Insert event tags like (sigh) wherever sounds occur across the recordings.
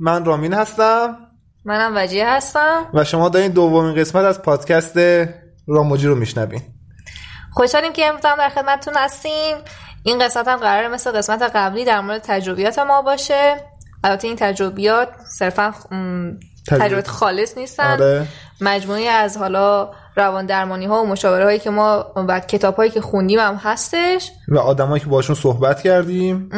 من رامین هستم. منم وجیه هستم. و شما دارین دومین قسمت از پادکست راموجی رو میشنوین. خوشحالیم که امروز هم در خدمتتون هستیم. این قسمت هم قراره مثل قسمت قبلی در مورد تجربیات ما باشه. البته این تجربیات صرفا تجربیات. خالص نیستن. آره. مجموعی از حالا روان درمانی ها و مشاوره هایی که ما و کتاب هایی که خوندیم هم هستش. و آدمایی که باشون صحبت کردیم.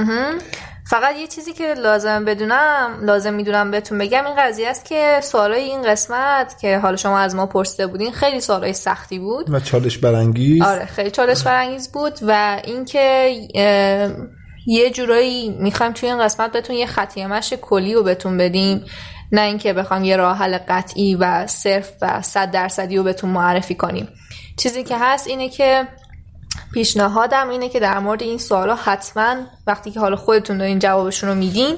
فقط یه چیزی که لازم بدونم لازم می‌دونم بهتون بگم این قضیه است که سوالای این قسمت که حالا شما از ما پرسیده بودین خیلی سوالای سختی بود. و چالش برانگیز. آره خیلی چالش برانگیز بود و اینکه یه جورایی می‌خوایم توی این قسمت بهتون یه خطیه کلی رو بهتون بدیم. نه اینکه بخوام یه راه حل قطعی و صرف و صد درصدی رو بهتون معرفی کنیم. چیزی که هست اینه که پیشنهادم اینه که در مورد این سوالا حتما وقتی که حالا خودتون دارین جوابشون رو میدین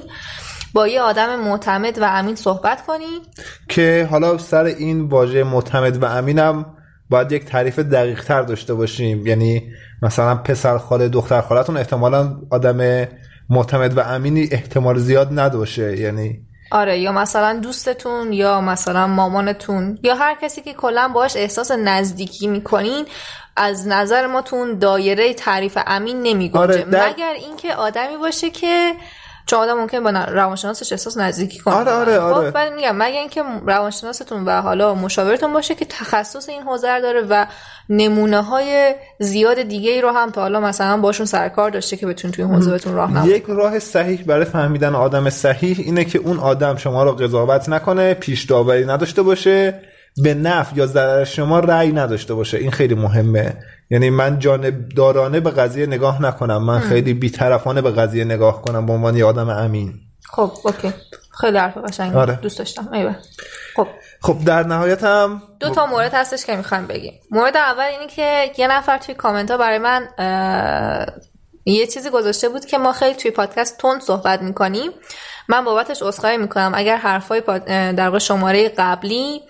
با یه آدم معتمد و امین صحبت کنین. که حالا سر این واژه معتمد و امینم باید یک تعریف دقیق تر داشته باشیم. یعنی مثلا پسر خاله دختر خالتون احتمالا آدم معتمد و امینی احتمال زیاد نداشه یعنی آره یا مثلا دوستتون یا مثلا مامانتون یا هر کسی که کلا باش احساس نزدیکی می‌کنین از نظر ما تو اون دایره تعریف امین نمیگنجه. آره در... مگر اینکه آدمی باشه که چون آدم ممکن با روانشناسش احساس نزدیکی کنه. آره آره آره. خب میگم مگر اینکه روانشناستون و حالا مشاورتون باشه که تخصص این حوزه داره و نمونه های زیاد دیگه ای رو هم تا حالا مثلا باشون سرکار داشته که بتون توی حوزه بهتون راه نمونه یک راه صحیح برای فهمیدن آدم صحیح اینه که اون آدم شما رو قضاوت نکنه پیش داوری نداشته باشه. به نفع یا ضرر شما رأی نداشته باشه. این خیلی مهمه. یعنی من جانب دارانه به قضیه نگاه نکنم. من خیلی بیطرفانه به قضیه نگاه کنم به عنوان یه آدم امین. خب اوکی. خیلی حرف قشنگی. آره. دوست داشتم. ایوه. خب. خب در نهایت هم دو تا مورد هستش که می‌خوایم بگیم. مورد اول اینه که یه نفر توی کامنت ها برای من یه چیزی گذاشته بود که ما خیلی توی پادکست تند صحبت می‌کنیم. من بابتش عذرخواهی می‌کنم. اگر حرفای در شماره قبلی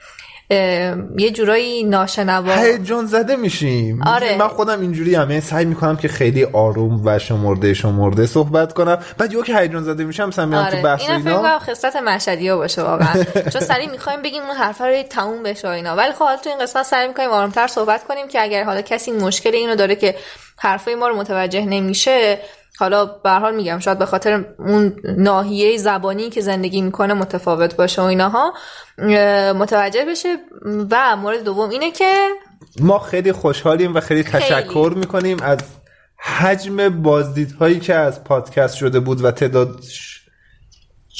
یه جورایی ناشنوا. هیجان زده میشیم. آره. من خودم اینجوری هم یعنی سعی می‌کنم که خیلی آروم و شمرده شمرده صحبت کنم. بعد یو که هیجان زده میشم مثلا میام آره. تو بحث اینا اینا. فکر خصلت مشهدی ها باشه واقعا. (laughs) چون سری می‌خوایم بگیم اون حرفا رو تموم بشه اینا. ولی خب حالا تو این قسمت سعی می‌کنیم آرومتر صحبت کنیم که اگر حالا کسی مشکل اینو داره که حرفای ما رو متوجه نمیشه حالا به حال میگم شاید به خاطر اون ناحیه زبانی که زندگی می‌کنه متفاوت باشه و ایناها متوجه بشه و مورد دوم اینه که ما خیلی خوشحالیم و خیلی, خیلی. تشکر می‌کنیم از حجم بازدیدهایی که از پادکست شده بود و تعداد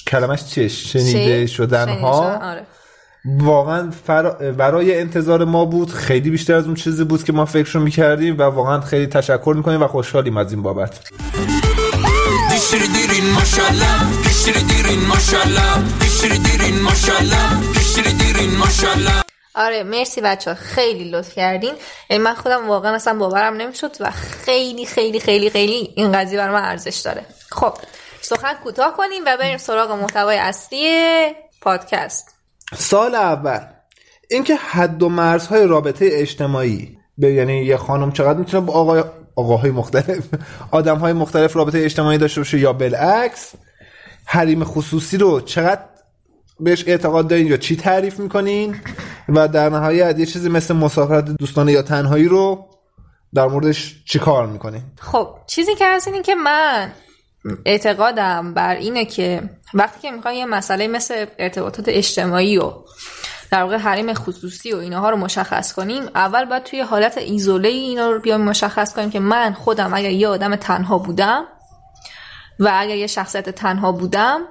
کلمش چیه شنیده شدن ها آره. واقعا فر... برای انتظار ما بود. خیلی بیشتر از اون چیزی بود که ما فکرشو می‌کردیم و واقعا خیلی تشکر می‌کنیم و خوشحالیم از این بابت. آره مرسی بچه ها خیلی لطف کردین. یعنی من خودم واقعا اصلا باورم نمی‌شد و خیلی خیلی خیلی خیلی این قضیه برای من ارزش داره. خب سخن کوتاه کنیم و بریم سراغ محتوای اصلی پادکست. سال اول اینکه حد و مرزهای رابطه اجتماعی به یعنی یه خانم چقدر می‌تونه با آقای آقاهای مختلف آدم های مختلف رابطه اجتماعی داشته باشه یا بالعکس حریم خصوصی رو چقدر بهش اعتقاد دارین یا چی تعریف می‌کنین و در نهایت یه چیزی مثل مسافرت دوستانه یا تنهایی رو در موردش چی کار می‌کنین؟ خب چیزی که هست اینه که من اعتقادم بر اینه که وقتی که می‌خوای یه مسئله مثل ارتباطات اجتماعی و در واقع حریم خصوصی و اینها رو مشخص کنیم اول باید توی حالت ایزوله اینا رو بیایم مشخص کنیم که من خودم اگر یه آدم تنها بودم و اگر یه شخصیت تنها بودم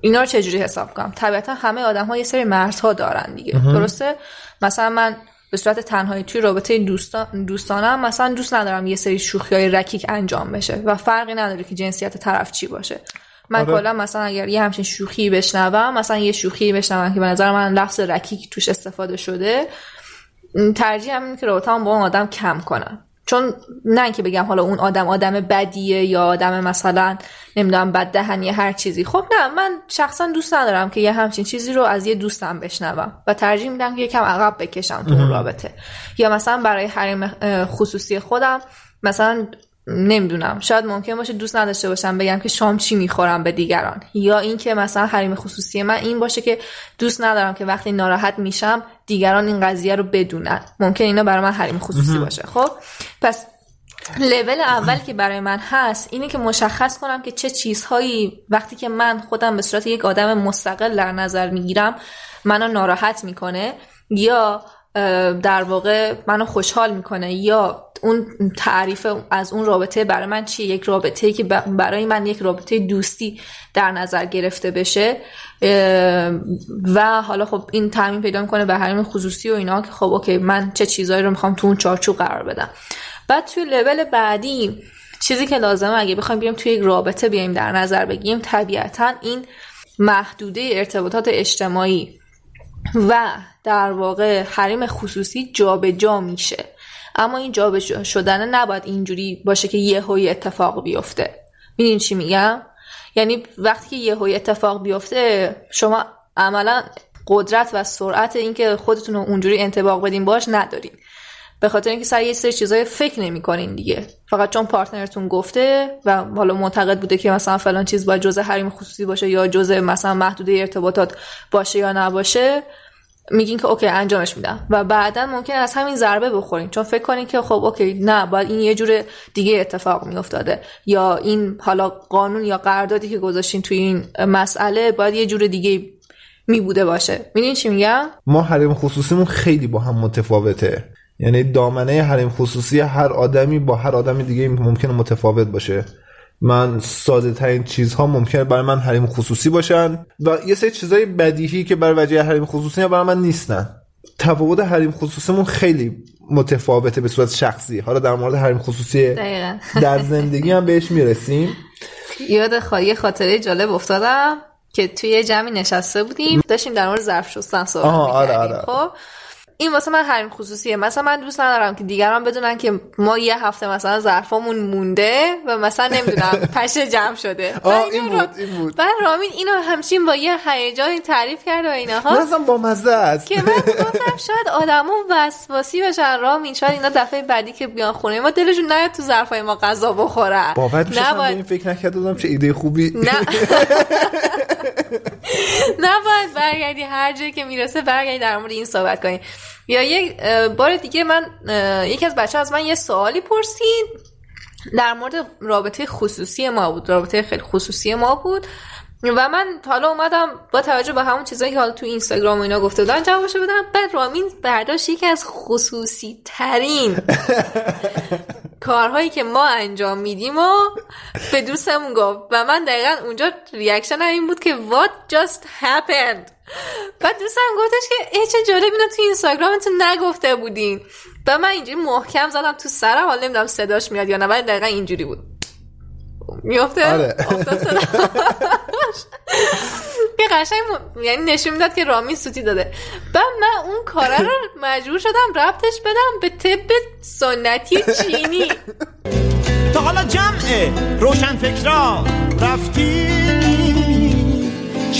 اینا رو چجوری حساب کنم؟ طبیعتا همه آدم ها یه سری مرزها دارن دیگه. درسته؟ مثلا من به صورت تنهایی توی رابطه دوستان دوستانم مثلا دوست ندارم یه سری شوخی های رکیک انجام بشه و فرقی نداره که جنسیت طرف چی باشه من آره. کلا مثلا اگر یه همچین شوخی بشنوم مثلا یه شوخی بشنوم که به نظر من لفظ رکیک توش استفاده شده ترجیح هم که رابطه‌ام با اون آدم کم کنم چون نه اینکه بگم حالا اون آدم آدم بدیه یا آدم مثلا نمی‌دونم بد دهنی هر چیزی. خب نه من شخصا دوست ندارم که یه همچین چیزی رو از یه دوستم بشنوم و ترجیح میدم که یکم عقب بکشم تو اون رابطه. یا مثلا برای حریم خصوصی خودم مثلا نمی‌دونم. شاید ممکن باشه دوست نداشته باشم بگم که شام چی می‌خورم به دیگران. یا اینکه مثلا حریم خصوصی من این باشه که دوست ندارم که وقتی ناراحت میشم دیگران این قضیه رو بدونن. ممکن اینا برای من حریم خصوصی باشه. خب؟ پس لول اول که برای من هست اینه که مشخص کنم که چه چیزهایی وقتی که من خودم به صورت یک آدم مستقل در نظر می‌گیرم منو ناراحت می‌کنه یا در واقع منو خوشحال می‌کنه یا اون تعریف از اون رابطه برای من چیه؟ یک رابطه که برای من یک رابطه دوستی در نظر گرفته بشه. و حالا خب این تعمین پیدا می‌کنه به حریم خصوصی و اینا که خب اوکی من چه چیزایی رو می‌خوام تو اون چارچوب قرار بدم. بعد توی لول بعدی چیزی که لازمه اگه بخوایم بیایم توی یک رابطه بیایم در نظر بگیریم طبیعتا این محدوده ارتباطات اجتماعی و در واقع حریم خصوصی جابجا جا میشه. اما این جابجا شدن نباید اینجوری باشه که یه هوی اتفاق بیفته. میدین چی میگم؟ یعنی وقتی که یه هوی اتفاق بیفته شما عملا قدرت و سرعت اینکه خودتون رو اونجوری انتباق بدین باش ندارین. به خاطر اینکه سر یه سری چیزای فکر نمی‌کنین دیگه. فقط چون partner تون گفته و حالا معتقد بوده که مثلا فلان چیز باید جزء حریم خصوصی باشه یا جزء مثلا محدوده ارتباطات باشه یا نباشه میگین که OK انجامش میدم. و بعدا ممکن از همین ضربه بخورین. چون فکر کنین که خب OK نه باید این یه جور دیگه اتفاق میافتاده. یا این حالا قانون یا قراردادی که گذاشتین توی این مسئله باید یه جور دیگه می بوده باشه. می‌دونین چی میگم؟ ما حریم خصوصیمون خیلی با هم متفاوته. یعنی دامنه حریم خصوصی هر آدمی با هر آدمی دیگه ممکنه متفاوت باشه. من ساده ترین چیزها ممکنه برای من حریم خصوصی باشن و یه سری چیزای بدیهی که برای وجه حریم خصوصی برای من نیستن. تفاوت حریم خصوصیمون خیلی متفاوته به صورت شخصی. حالا در مورد حریم خصوصی در زندگی هم بهش می‌رسیم. یاد خواهی خاطره جالب افتادم که توی جمعی نشسته بودیم. داشتیم در مورد ظرف شستن صحبت آره آره. خب؟ این واسه من حریم خصوصیه. مثلا من دوست ندارم که دیگران بدونن که ما یه هفته مثلا ظرفامون مونده و مثلا نمی‌دونم (laughs) پشه جمع شده. آه این بود این بود. بعد رامین اینو همچین با یه هیجانی تعریف کرد و اینها مثلا با مزه است. که من گفتم شاید آدمو وسواسی بشن رامین شاید اینا دفعه بعدی که بیان خونه. ما دلشون نیاد تو ظرفای ما غذا بخورن. باور میشه این فکر نکردم چه ایده خوبی. نه. (laughs) (laughs) نباید برگردی هر جایی که می‌رسه برگردی در مورد این صحبت کنی. یا یک بار دیگه من یکی از بچه از من یه سوالی پرسید در مورد رابطه خصوصی ما بود رابطه خیلی خصوصی ما بود. و من حالا اومدم با توجه به همون چیزایی که حالا تو اینستاگرام و اینا گفته بودن جوابشو بدم بعد رامین برداشت یکی از خصوصی ترین (laughs) کارهایی که ما انجام میدیم و به دوستمون گفت. و من دقیقا اونجا ریاکشن این بود که what just happened بعد دوستم گفتش که ای چه جالب اینو تو اینستاگرامتون نگفته بودین. و من اینجوری محکم زدم تو سرم حالا نمی‌دونم صداش میاد یا نه ولی دقیقا اینجوری بود. میفته آره. که قشنگ یعنی نشون می‌داد که رامین سوتی داده. بعد من اون کاره رو مجبور شدم رفتش بدم به طب سنتی چینی. تا حالا جمع روشن فکرا رفتی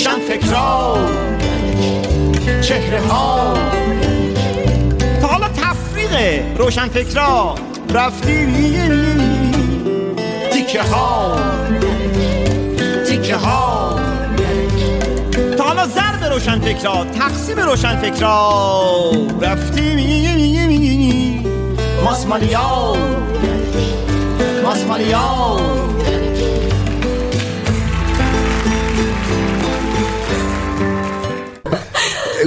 شن فکرا چهره ها تا حالا تفریق روشن فکرا رفتی تیکه ها تیکه ها تا حالا ضرب روشن فکرا تقسیم روشن فکرا رفتی ماسمالیا ماسمالیا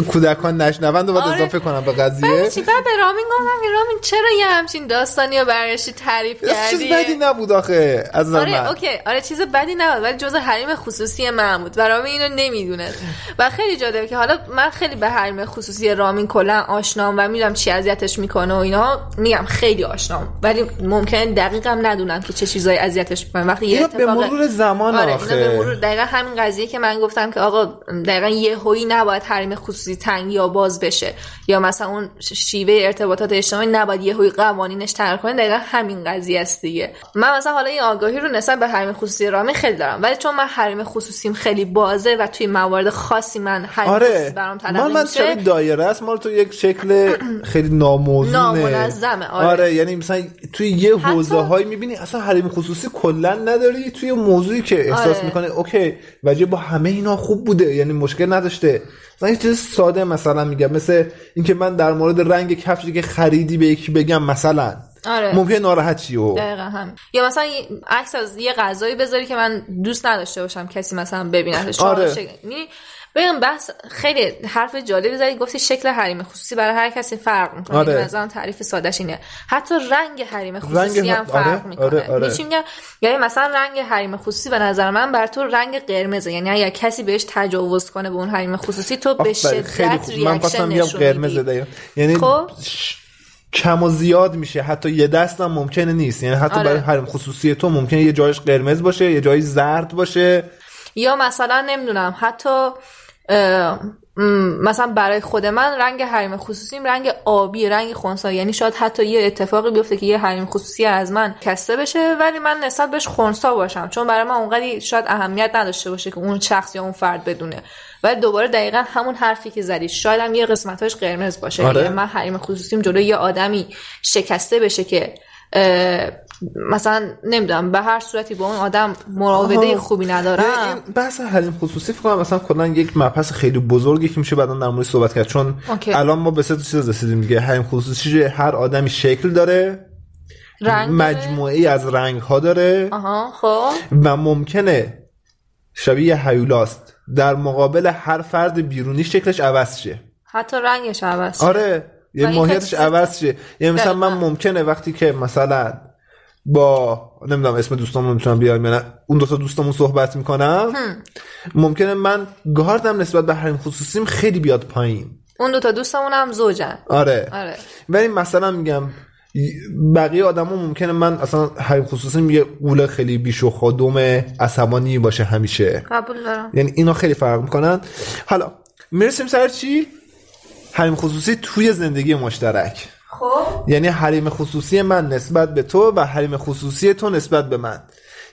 کودکان نشنوند و باید آره. اضافه کنم به قضیه. چی بعد به رامین گفتم رامین چرا یه همچین داستانی رو برگشتی تعریف کردی چیز بدی نبود آخه از آره من. اوکی. آره چیز بدی نبود ولی جزء حریم خصوصی من بود و رامین اینو نمی‌دونه. و خیلی جالبه که حالا من خیلی به حریم خصوصی رامین کلا آشنام و می‌دونم چی اذیتش می‌کنه و اینا میگم خیلی آشنام. ولی ممکنه دقیقم ندونم که چه چیزایی اذیتش می‌کنه. وقتی یه اتفاق به مرور زمان آره آخه به مرور دقیقا همین قضیه که من گفتم که آقا دقیقا یه هویی نباید حریم خصوصی تنگ یا باز بشه. یا مثلا اون شیوه ارتباطات اجتماعی نباید یهوی قوانینش تغییر کنه دقیقا همین قضیه است دیگه. من مثلا حالا این آگاهی رو نسبت به حریم خصوصی رامی خیلی دارم ولی چون من حریم خصوصیم خیلی بازه و توی موارد خاصی من حریم خصوصی آره برام تلقی من میشه شبیه دایره است مال تو یک شکل (clears throat) خیلی ناموزونه. نامنظمه، آره. آره یعنی مثلا توی یه حتی- حوزه هایی می‌بینی اصلا حریم خصوصی کلا نداری توی موضوعی که احساس آره. می‌کنه اوکی وجه با همه اینا خوب بوده یعنی مشکل نداشته. مثلا یه چیز ساده مثلا میگم مثل اینکه من در مورد رنگ کفشی که خریدی به یکی بگم مثلا. آره. ممکن ناراحت چی و دقیقا هم یا مثلا عکس از یه غذایی بذاری که من دوست نداشته باشم کسی مثلا ببینتش. چون آره. شکل- ببین بحث خیلی حرف جالبی زدی گفتی شکل حریم خصوصی برای هر کسی فرق می‌کنه. آره. مثلا تعریف سادش اینه. حتی رنگ حریم خصوصی رنگ هم فرق آره، می‌کنه. آره، آره. میگم یعنی مثلا رنگ حریم خصوصی به نظر من برای تو رنگ قرمزه. یعنی اگر کسی بهش تجاوز کنه به اون حریم خصوصی تو به شدت reaction نشون قرمز میدی. دقیقا. یعنی خب. کم و زیاد میشه. حتی یه دست هم ممکنه نیست. یعنی حتی آره. برای حریم خصوصی تو ممکنه یه جایش قرمز باشه یه جایی زرد باشه. یا مثلا نمی‌دونم حتی مثلا برای خود من رنگ حریم خصوصیم رنگ آبی رنگ خونسا یعنی شاید حتی یه اتفاقی بیفته که یه حریم خصوصی از من کسته بشه ولی من نسبت بهش خونسا باشم. چون برای من اونقدی شاید اهمیت نداشته باشه که اون شخص یا اون فرد بدونه. ولی دوباره دقیقا همون حرفی که زدی. شاید هم یه قسمتاش قرمز باشه. آره. یعنی من حریم خصوصیم جلوی یه آدمی شکسته بشه که مثلا نمی‌دونم به هر صورتی با اون آدم مراوده. خوبی ندارم این بحث حریم خصوصی فکر کنم مثلا کلا یک مبحث خیلی بزرگی که میشه بعدا در موردش صحبت کرد چون اوکی. الان ما به سه چیز رسیدیم دیگه حریم خصوصی هر آدمی شکل داره رنگ. مجموعه ای از رنگ ها داره آها خب و ممکنه شبیه هیولاست در مقابل هر فرد بیرونی شکلش عوض شه حتی رنگش عوض شد. آره یه ماهیتش عوض شه یعنی مثلا من. ممکنه وقتی که مثلا با نمی‌دونم اسم دوستامون می‌تونم بیارم یا نه. اون دوتا دوستامون صحبت می‌کنم. ممکنه من گاردم نسبت به حریم خصوصیم خیلی بیاد پایین. اون دوتا دوستمون هم زوجن. آره. آره. ولی مثلا میگم بقیه آدما ممکنه من اصلا حریم خصوصیم یه قول خیلی بیش و خودم عصبانی باشه همیشه. قبول دارم. یعنی اینا خیلی فرق می‌کنن. حالا می‌رسیم سر چی؟ حریم خصوصی توی زندگی مشترک. خب؟ یعنی حریم خصوصی من نسبت به تو و حریم خصوصی تو نسبت به من.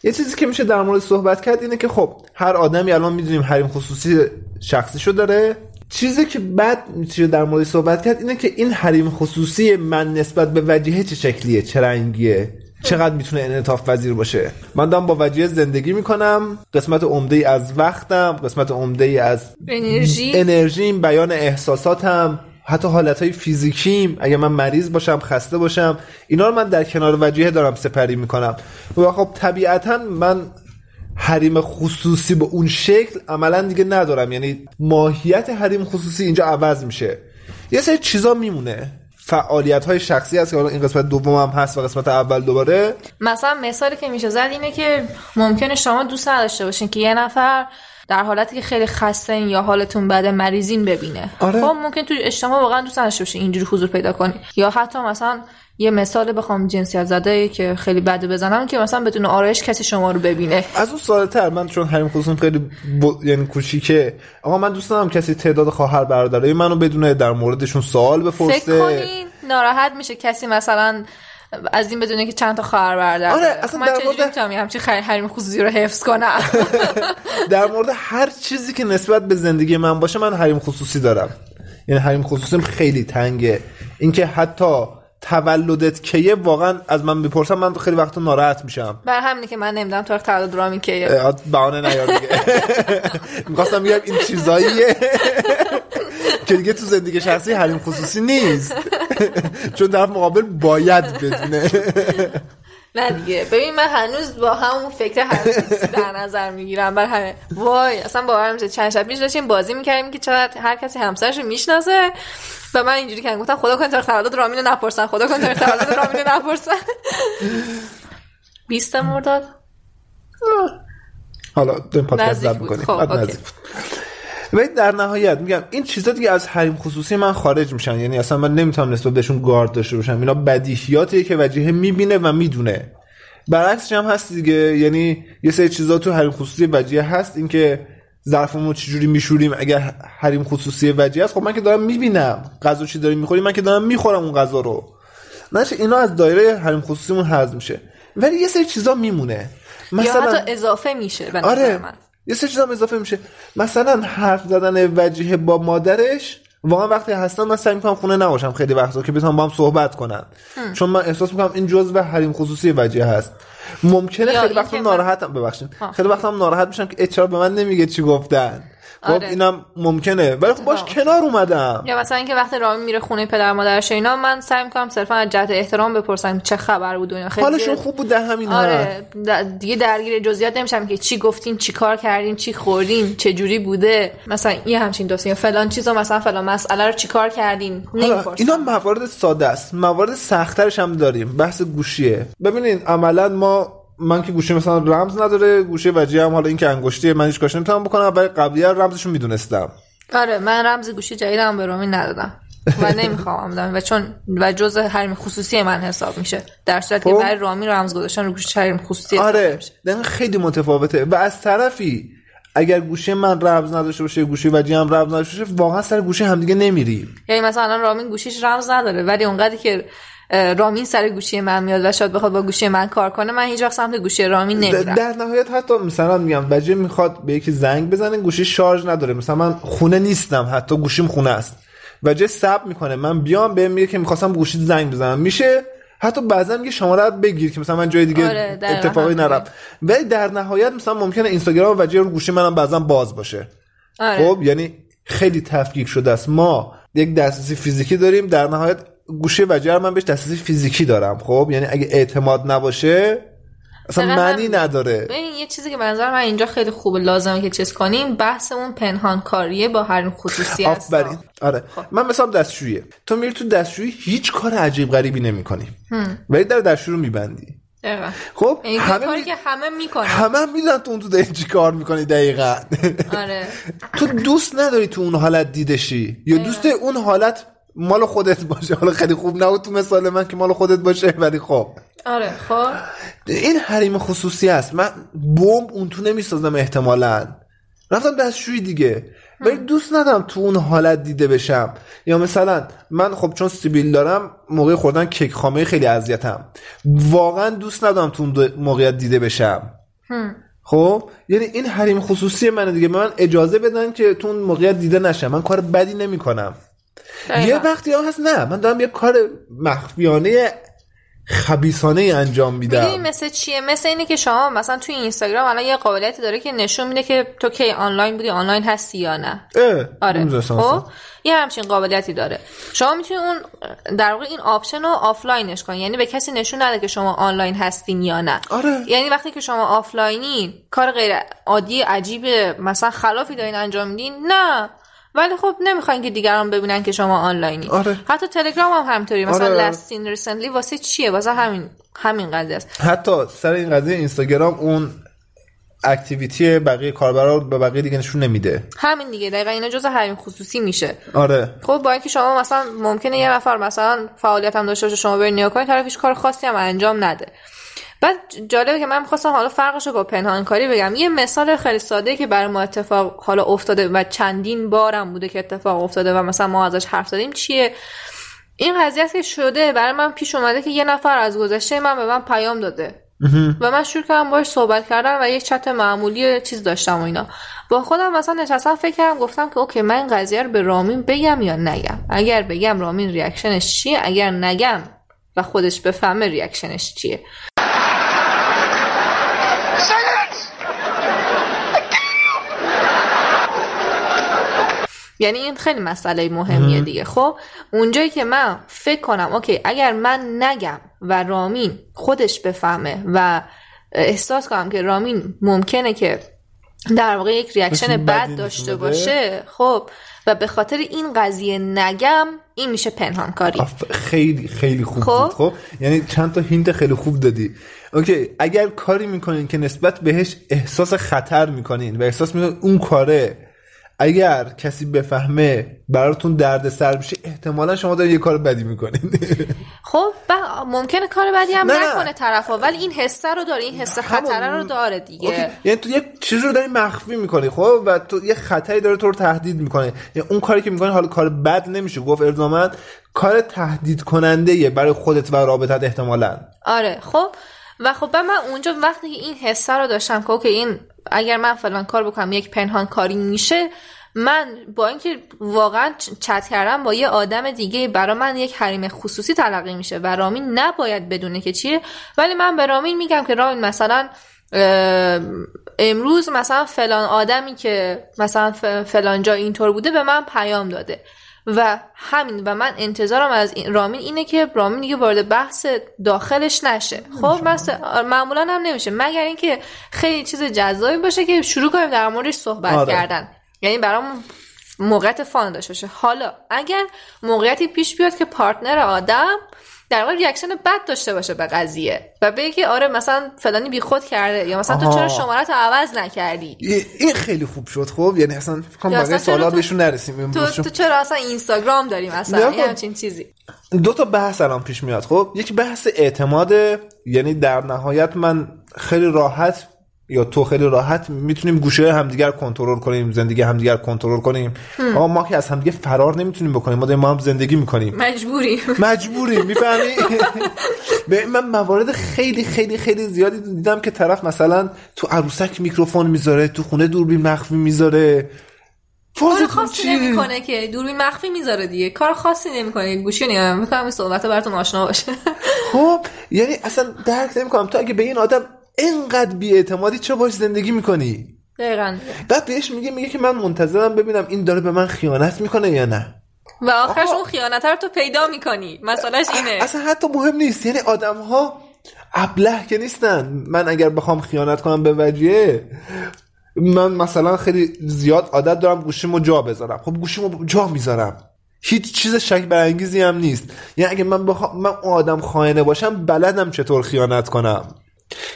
یه چیزی که میشه در مورد صحبت کرد اینه که خب هر آدمی الان می‌دونیم حریم خصوصی شخصیشو داره. چیزی که بعد میشه در مورد صحبت کرد اینه که این حریم خصوصی من نسبت به وجهه چه شکلیه؟ چه رنگیه؟ چقدر می‌تونه انعطاف پذیر باشه؟ من دارم با وجهه زندگی می‌کنم. قسمت عمده ای از وقتم قسمت عمده ای از انرژی. انرژیم بیان احساساتم. حتی حالتهای فیزیکیم اگه من مریض باشم خسته باشم اینا رو من در کنار وجهه دارم سپری می‌کنم. و خب طبیعتا من حریم خصوصی به اون شکل عملا دیگه ندارم. یعنی ماهیت حریم خصوصی اینجا عوض میشه. یه سری چیزا میمونه. فعالیت های شخصی هست که حالا این قسمت دوم هم هست و قسمت اول دوباره. مثلا مثالی که میشه زد اینه که ممکنه شما دوست نداشته باشین که یه نفر در حالتی که خیلی خسته یا حالتون بده مریضین ببینه. آره. خب ممکن تو اجتماع واقعا دوست نداشته باشین اینجوری حضور پیدا کنی. یا حتی مثلا یه مثال بخوام جنسیت زده که خیلی بده بزنم که مثلا بدون آرایش کسی شما رو ببینه. از اون ساده تر من چون حریم خصوصیم خیلی ب... یعنی کوچیکه. آقا من دوست دارم کسی تعداد خواهر برادرای منو بدونه در موردشون سوال بپرسه. فکر کنین ناراحت میشه کسی مثلا از این بدونه که چند تا خواهر برادر آره،. اصلا در مورد- می‌تونم همچین حریم خصوصی رو حفظ کنم؟ (laughs) در مورد هر چیزی که نسبت به زندگی من باشه من حریم خصوصی دارم. یعنی حریم خصوصیم خیلی تنگه. اینکه حتی تولدت کیه واقعا از من بپرسم من خیلی وقتا ناراحت میشم. بر همینه که من نمی‌دونم تاریخ تولد رامی که اه، بهانه نیار دیگه. (laughs) می‌خواستم بگم این چیزاییه. (laughs) که دیگه تو زندگی شخصی حریم خصوصی نیست. (laughs) چون طرف مقابل باید بدونه. نه دیگه. ببین من هنوز با همون فکر هر در نظر می‌گیرم. بر همه وای اصلا باورم چند شب پیش داشتیم بازی می‌کردیم که چقدر هر کسی همسرش رو می‌شناسه. (laughs) و من اینجوری کردم گفتم خدا کنه تاریخ تولد رامین نپرسن خدا کنه تاریخ تولد رامین نپرسن. (laughs) 20 مرداد؟ حالا داریم پادکست نزدیک ضبط بود. می‌کنیم. خب، بعد اوکی. نزدیک بود. ولی در نهایت میگم این چیزا دیگه از حریم خصوصی من خارج میشن. یعنی اصلا من نمی‌تونم نسبت بهشون گارد داشته باشم. اینا بدیهیاتیه که وجیه می‌بینه و می‌دونه. برعکسش هم هست دیگه. یعنی یه سری چیزا تو حریم خصوصی وجیه هست. اینکه ظرفمون چجوری میشوریم اگر حریم خصوصی وجی است خب من که دارم می‌بینم. غذا چی داریم می‌خوریم من که دارم می‌خورم اون غذا رو. نشه اینا از دایره حریم خصوصیمون حذف میشه. ولی یه سری چیزا میمونه. یا مثلا حتی اضافه میشه به آره. من. یه سری چیزا اضافه میشه. مثلا حرف زدن وجیه با مادرش واقعا وقتی هستم من سعی می‌کنم خونه نباشم خیلی وقتا که بتونم با هم صحبت کنن چون من احساس می‌کنم این جزء حریم خصوصی وجیه هست. ممکنه خیلی وقتا ناراحتم. ببخشید. خیلی وقتا هم ناراحت میشم که اچار به من نمیگه چی گفتن. خب آره. اینم ممکنه. ولی خب باش. کنار اومدم. یا مثلا اینکه وقتی رامی میره خونه پدر مادرش اینا من سعی می‌کنم صرفا از جهت احترام بپرسم چه خبر بود اینا. خیلی حالشون خوب بود در همین آره. دیگه درگیر جزئیات نمیشم که چی گفتین چی کار کردین چی خوردین چه جوری بوده. مثلا یه همچین داستان یا فلان چیزو مثلا فلان مسئله رو چی کار کردین؟ نمی‌پرسم. اینا موارد ساده است. موارد سختترش هم داریم. بحث گوشیه. ببینید عملا ما من که گوشی مثلا رمز نداره گوشی وجیه هم حالا این که انگشتی من هیچ کاش نمی‌تونم بکنم ولی قبلی رمزشو می‌دونستم. آره من رمز گوشی جدیدم به رومی ندادم. و نمی‌خوام بدم و چون و جزء حریم خصوصی من حساب میشه. در صورتی که خب. برای رامی رمز گذاشتن رو گوشی حریم خصوصی آره خیلی متفاوته. و از طرفی اگر گوشی من رمز نداشته باشه گوشی وجیه هم رمز نداشته باشه واقعا سر گوشی همدیگه نمیریم. یعنی مثلا الان رامین گوشیش رمز نداره ولی اونقدری که رامین سر گوشی من میاد و شاید بخواد با گوشی من کار کنه من هیچ وقت سمت گوشی رامین نمیرم. در نهایت حتی مثلا میگم وجیه می‌خواد به یکی زنگ بزنه گوشی شارژ نداره. مثلا من خونه نیستم حتی گوشیم خونه است. وجه سب می‌کنه. من بیام بهم میگه که می‌خواستم گوشی زنگ بزنم. میشه؟ حتی بعضا میگه شماره رو بگیر که مثلا من جای دیگه آره، اتفاقی همینه. نرم ولی در نهایت مثلا ممکنه اینستاگرام وجه رو گوشی منم بعضا باز باشه. آره. خب یعنی خیلی تفکیک شده است. ما یک دسترسی فیزیکی داریم. در نهایت گوشی وجه رو من بهش دسترسی فیزیکی دارم خب؟ یعنی اگه اعتماد نباشه اصلا معنی. نداره. ببین یه چیزی که به نظر من اینجا خیلی خوبه لازمه که چیز کنیم بحثمون پنهان کاریه با حریم خصوصی هست آفرین آره. خب. من مثلا دستشویی. تو میری تو دستشویی هیچ کار عجیب غریبی نمی‌کنی. ولی در دستشویی رو میبندی. دقیقاً. خب این همه کاری می... که همه می‌کنن. همه هم می‌دونن تو اون تو داری چی کار می‌کنی دقیقا. آره. (laughs) تو دوست نداری تو اون حالت دیده شی. یا دوست اون حالت مال خودت باشه. حالا خیلی خوب نبود تو مثال من که مال خودت باشه ولی خب. آره خب. این حریم خصوصی است. من بمب اون تو نمی‌سازم احتمالا. رفتم دستشویی دیگه. ولی دوست ندارم تو اون حالت دیده بشم. یا مثلا من خب چون سیبیل دارم موقع خوردن کیک خامه خیلی اذیتم. واقعا دوست ندارم تو اون موقعیت دیده بشم. خب؟ یعنی این حریم خصوصی منه دیگه. من اجازه بدن که تو اون موقعیت دیده نشم. من کار بدی نمی‌کنم. یه. وقتی هم هست نه من دارم یه کار مخفیانه خبیسانه انجام میدم. می‌دونی مثل چیه؟ مثل اینه که شما مثلا توی اینستاگرام الان یه قابلیتی داره که نشون میده که تو کی آنلاین بودی آنلاین هستی یا نه. اه، آره. خب. یه همچین قابلیتی داره. شما می‌تونید اون در واقع این option رو آفلاینش کنید یعنی به کسی نشون نده که شما آنلاین هستین یا نه. آره. یعنی وقتی که شما آفلاینین کار غیر عادی عجیب مثلا خلافی دارین انجام میدین نه. ولی خب نمی‌خواین که دیگران ببینن که شما آنلاینی. آره. حتی تلگرام هم همینطوری. مثلا آره. last seen recently واسه چیه؟ واسه همین همین قضیه است. حتی سر این قضیه اینستاگرام اون اکتیویتی بقیه کاربرا رو به بقیه دیگه نشون نمیده. همین دیگه. دقیقا اینا جزء حریم خصوصی میشه. آره. خب با اینکه شما مثلا ممکنه یه نفر مثلا فعالیت هم داشته باشه شما برید نگاه کنید طرف هیچ کار خاصی هم انجام نده. بعد جالبه که من می‌خواستم حالا فرقش رو با پنهانکاری بگم. یه مثال خیلی ساده که برای ما اتفاق حالا افتاده و چندین بارم بوده که اتفاق افتاده و مثلا ما ازش حرف زدیم چیه؟ این قضیه است که شده برای من پیش اومده که یه نفر از گذشته من به من پیام داده. و من شروع کردم باش صحبت کردم و یک چت معمولی چیز داشتم و اینا. با خودم مثلا نشستم فکر کردم گفتم که OK من این قضیه رو به رامین بگم یا نگم؟ اگر بگم رامین reaction ش چیه؟ اگر نگم و خودش بفهمه reaction ش چیه؟ یعنی این خیلی مسئله مهمیه دیگه. خب اونجایی که من فکر کنم OK اگر من نگم و رامین خودش بفهمه و احساس کنم که رامین ممکنه که در واقع یک reaction بد داشته. باشه خب و به خاطر این قضیه نگم این میشه پنهانکاری. آف- خیلی خیلی خوب خب. بود. خب یعنی چند تا hint خیلی خوب دادی. OK اگر کاری می‌کنین که نسبت بهش احساس خطر می‌کنین و احساس می‌کنین اون کاره اگر کسی بفهمه براتون درد سر بشه احتمالا شما دارین یه کار بدی می‌کنین (laughs) خب ممکنه کار بدی هم نه، نه. نکنه طرفا ولی این حسه رو داره این حس خطره رو داره اوکی. دیگه یعنی تو یه چیزی رو داری مخفی می‌کنی خب؟ و تو یه خطری داره تو رو تهدید می‌کنه. یعنی اون کاری که می‌کنی حالا کار بد نمیشه گفت الزامن کار تهدید کننده برای خودت و رابطت احتمالا. آره خب. و خب من اونجا وقتی که این حسه رو داشتم که اوکی این اگر من فلان کار بکنم یک پنهان کاری میشه من با اینکه واقعا چت کردم با یه آدم دیگه برا من یک حریم خصوصی تلقی میشه و رامین نباید بدونه که چیه. ولی من به رامین میگم که رامین مثلا امروز مثلا فلان آدمی که مثلا فلان جا اینطور بوده به من پیام داده. و همین و من انتظارم از این رامین اینه که رامین دیگه وارد بحث داخلش نشه. خب مثلا معمولا هم نمیشه. مگر اینکه خیلی چیز جذابی باشه که شروع کنیم در موردش صحبت آره. کردن. یعنی برامون موقعیت fun داشته باشه. حالا اگر موقعیتی پیش بیاد که partner آدم در واقع reaction بد داشته باشه به قضیه و بگه که آره مثلا فلانی بیخود کرده یا مثلا تو آها. چرا شمارت عوض نکردی؟ ای- این خیلی خوب شد خب؟ یعنی اصلا فکر بقیه اصلا سوالا تو- بهشون نرسیم تو, تو چرا اصلا اینستاگرام داری مثلا؟ نه، یه خب. همچین چیزی. دو تا بحث الان پیش میاد خب؟ یک بحث اعتماده یعنی در نهایت من خیلی راحت یا تو خیلی راحت می‌تونیم گوشه همدیگر کنترل کنیم زندگی همدیگر کنترل کنیم. آقا ما که از همدیگه فرار نمی‌تونیم بکنیم. ما داریم ما هم زندگی می‌کنیم. مجبوری مجبوری می‌فهمی؟ (laughs) من موارد خیلی خیلی خیلی زیادی دیدم که طرف مثلا تو عروسک میکروفون می‌ذاره تو خونه دوربین مخفی می‌ذاره. کار خاصی؟ نمی‌کنه که دوربین مخفی می‌ذاره دیگه. کار خاصی نمی‌کنه. گوشی نگاه می‌کنم این صحبت براتون آشنا باشه. خب یعنی اصلا درک نمی‌کنم. تو اگه به این آدم اینقدر بیاعتمادی چه باش زندگی می‌کنی؟ دقیقا. بعد بهش میگه میگه که من منتظرم ببینم این داره به من خیانت می‌کنه یا نه. و آخرش. اون خیانت رو تو پیدا می‌کنی. مسئلهش اینه. اصلا حتی مهم نیست. یعنی آدم ها ابله که نیستن. من اگر بخوام خیانت کنم به وجیه من مثلا خیلی زیاد عادت دارم گوشیمو جا بذارم. خب گوشیمو جا می‌ذارم. هیچ چیز شک برانگیزی هم نیست. یعنی اگه من بخوام من آدم خائنه باشم بلدم چطور خیانت کنم.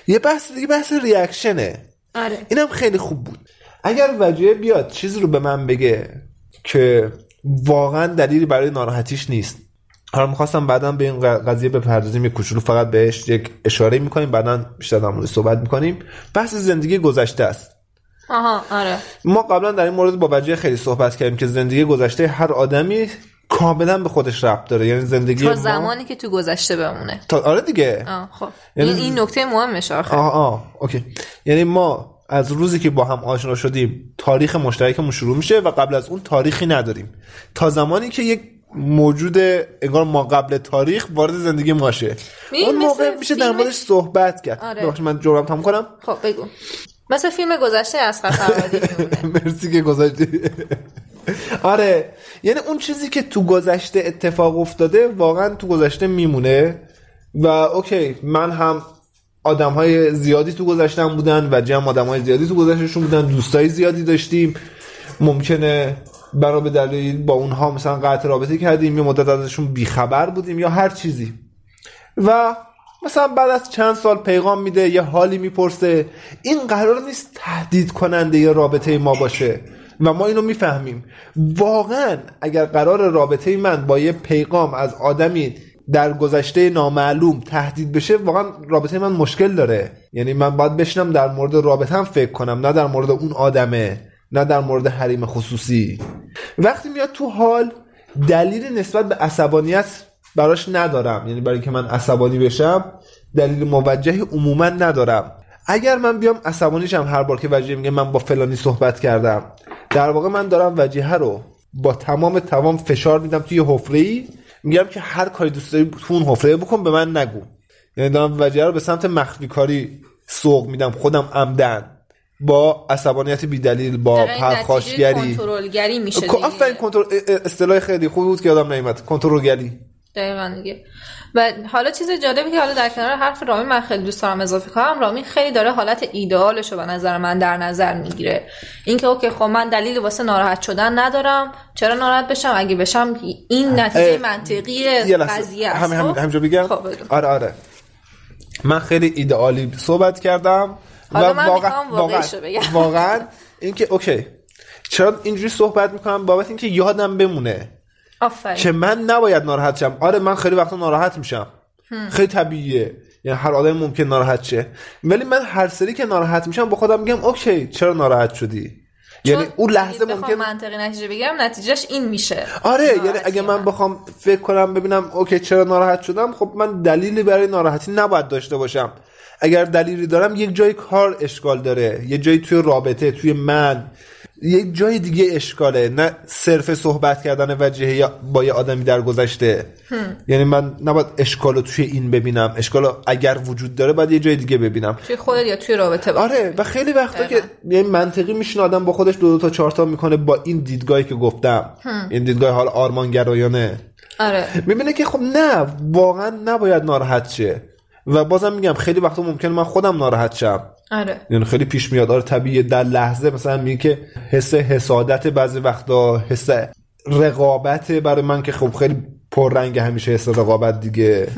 یه بحث دیگه بحث ریاکشنه آره. اینم خیلی خوب بود. اگر وجیه بیاد چیزی رو به من بگه که واقعا دلیلی برای ناراحتیش نیست. حالا می‌خواستم بعدا به این قضیه بپردازیم یک کوچولو فقط بهش یک اشاره می‌کنیم بعدا بیشتر در موردش صحبت می‌کنیم. بحث زندگی گذشته است. آها آره. ما قبلا در این مورد با وجیه خیلی صحبت کردیم که زندگی گذشته هر آدمی کاملا به خودش ربط داره. یعنی زندگی تا ما زمانی که تو گذشته بمونه. تا آره دیگه. آه خب. یعنی این, این نکته مهمش آخه. آه آه. اوکی. یعنی ما از روزی که با هم آشنا شدیم تاریخ مشترکمون شروع میشه و قبل از اون تاریخی نداریم. تا زمانی که یک موجود انگار ما قبل تاریخ وارد زندگی ماشه این اون موقع میشه در موردش صحبت کرد. آره. من جرم تموم کنم. خب بگو. مثل فیلم گذشته از فرهادی (laughs) میمونه. مرسی که گذاشتی. (laughs) آره. یعنی اون چیزی که تو گذشته اتفاق افتاده واقعا تو گذشته میمونه. و اوکی من هم آدم های زیادی تو گذشتم بودن و جمع آدم های زیادی تو گذشتشون بودن دوستای زیادی داشتیم. ممکنه برای به دلیل با اونها مثلا قطع رابطه کردیم یه مدت ازشون بیخبر بودیم یا هر چیزی. و مثلا بعد از چند سال پیغام میده یه حالی می‌پرسه این قرار نیست تهدید کننده یه رابطه ما باشه. و ما اینو می‌فهمیم. واقعا اگر قرار رابطه من با یه پیغام از آدمی در گذشته نامعلوم تهدید بشه واقعا رابطه من مشکل داره. یعنی من باید بشنم در مورد رابطه هم فکر کنم نه در مورد اون آدمه نه در مورد حریم خصوصی. وقتی میاد تو حال دلیل نسبت به عصبانیت براش ندارم. یعنی برای که من عصبانی بشم دلیل موجهی عموما ندارم. اگر من بیام عصبانیشم هر بار که وجیه میگه من با فلانی صحبت کردم در واقع من دارم وجیه رو با تمام توان فشار میدم توی حفره ای میگم که هر کاری دوست داری تو اون حفره بکن به من نگو. یعنی دارم وجیه رو به سمت مخفی کاری سوق میدم خودم عمدن. با عصبانیت بیدلیل با پرخاشگری کنترلگری میشه دیگه. آفرین کنترل اصطلاح خیلی خوب بود که یادم نیومد. کنترلگری. دقیقا دیگه. و حالا چیز جالبی که حالا در کنار حرف رامین من خیلی دوست دارم اضافه کنم رامین خیلی داره حالت ایدئالش رو به نظر من در نظر می‌گیره اینکه اوکی خب من دلیل واسه ناراحت شدن ندارم چرا ناراحت بشم اگه بشم این نتیجه منطقی قضیه است همین همین خب؟ همینجا بگم خب. آره آره من خیلی ایدئالی صحبت کردم حالا و من واقعا واقعا. واقعا اینکه OK چرا اینجوری صحبت می‌کنم بابت اینکه یادم بمونه آفرین. که من نباید ناراحت شم. آره من خیلی وقتا ناراحت میشم. خیلی طبیعیه. یعنی هر آدم ممکن ناراحت شه. ولی من هر سری که ناراحت میشم با خودم میگم OK چرا ناراحت شدی؟ یعنی اون لحظه ممکن منطقی نتیجه بگیرم نتیجهش این میشه. آره یعنی اگه من. بخوام فکر کنم ببینم OK چرا ناراحت شدم؟ خب من دلیلی برای ناراحتی نباید داشته باشم. اگر دلیلی دارم یک جای کار اشکال داره. یه جایی توی رابطه توی من. یک جای دیگه اشکاله نه صرف صحبت کردن وجهه یا با یه آدمی در گذشته یعنی من نباید اشکال رو توی این ببینم. اشکال رو اگر وجود داره باید یه جای دیگه ببینم. توی خودت یا توی رابطه با آره و خیلی وقتا که. یعنی منطقی میشین آدم با خودش دو دو تا چهار تا می‌کنه با این دیدگاهی که گفتم. این دیدگاه حال آرمانگرایانه. آره. می‌بینه که خب نه واقعا نباید ناراحت شه. و بازم میگم خیلی وقتا ممکنه من خودم ناراحت شم. آره. یعنی خیلی پیش میاد. آره طبیعیه. در لحظه مثلا میگه که حس حسادت بعضی وقتا حس رقابت برای من که خب خیلی پررنگ همیشه حس رقابت دیگه.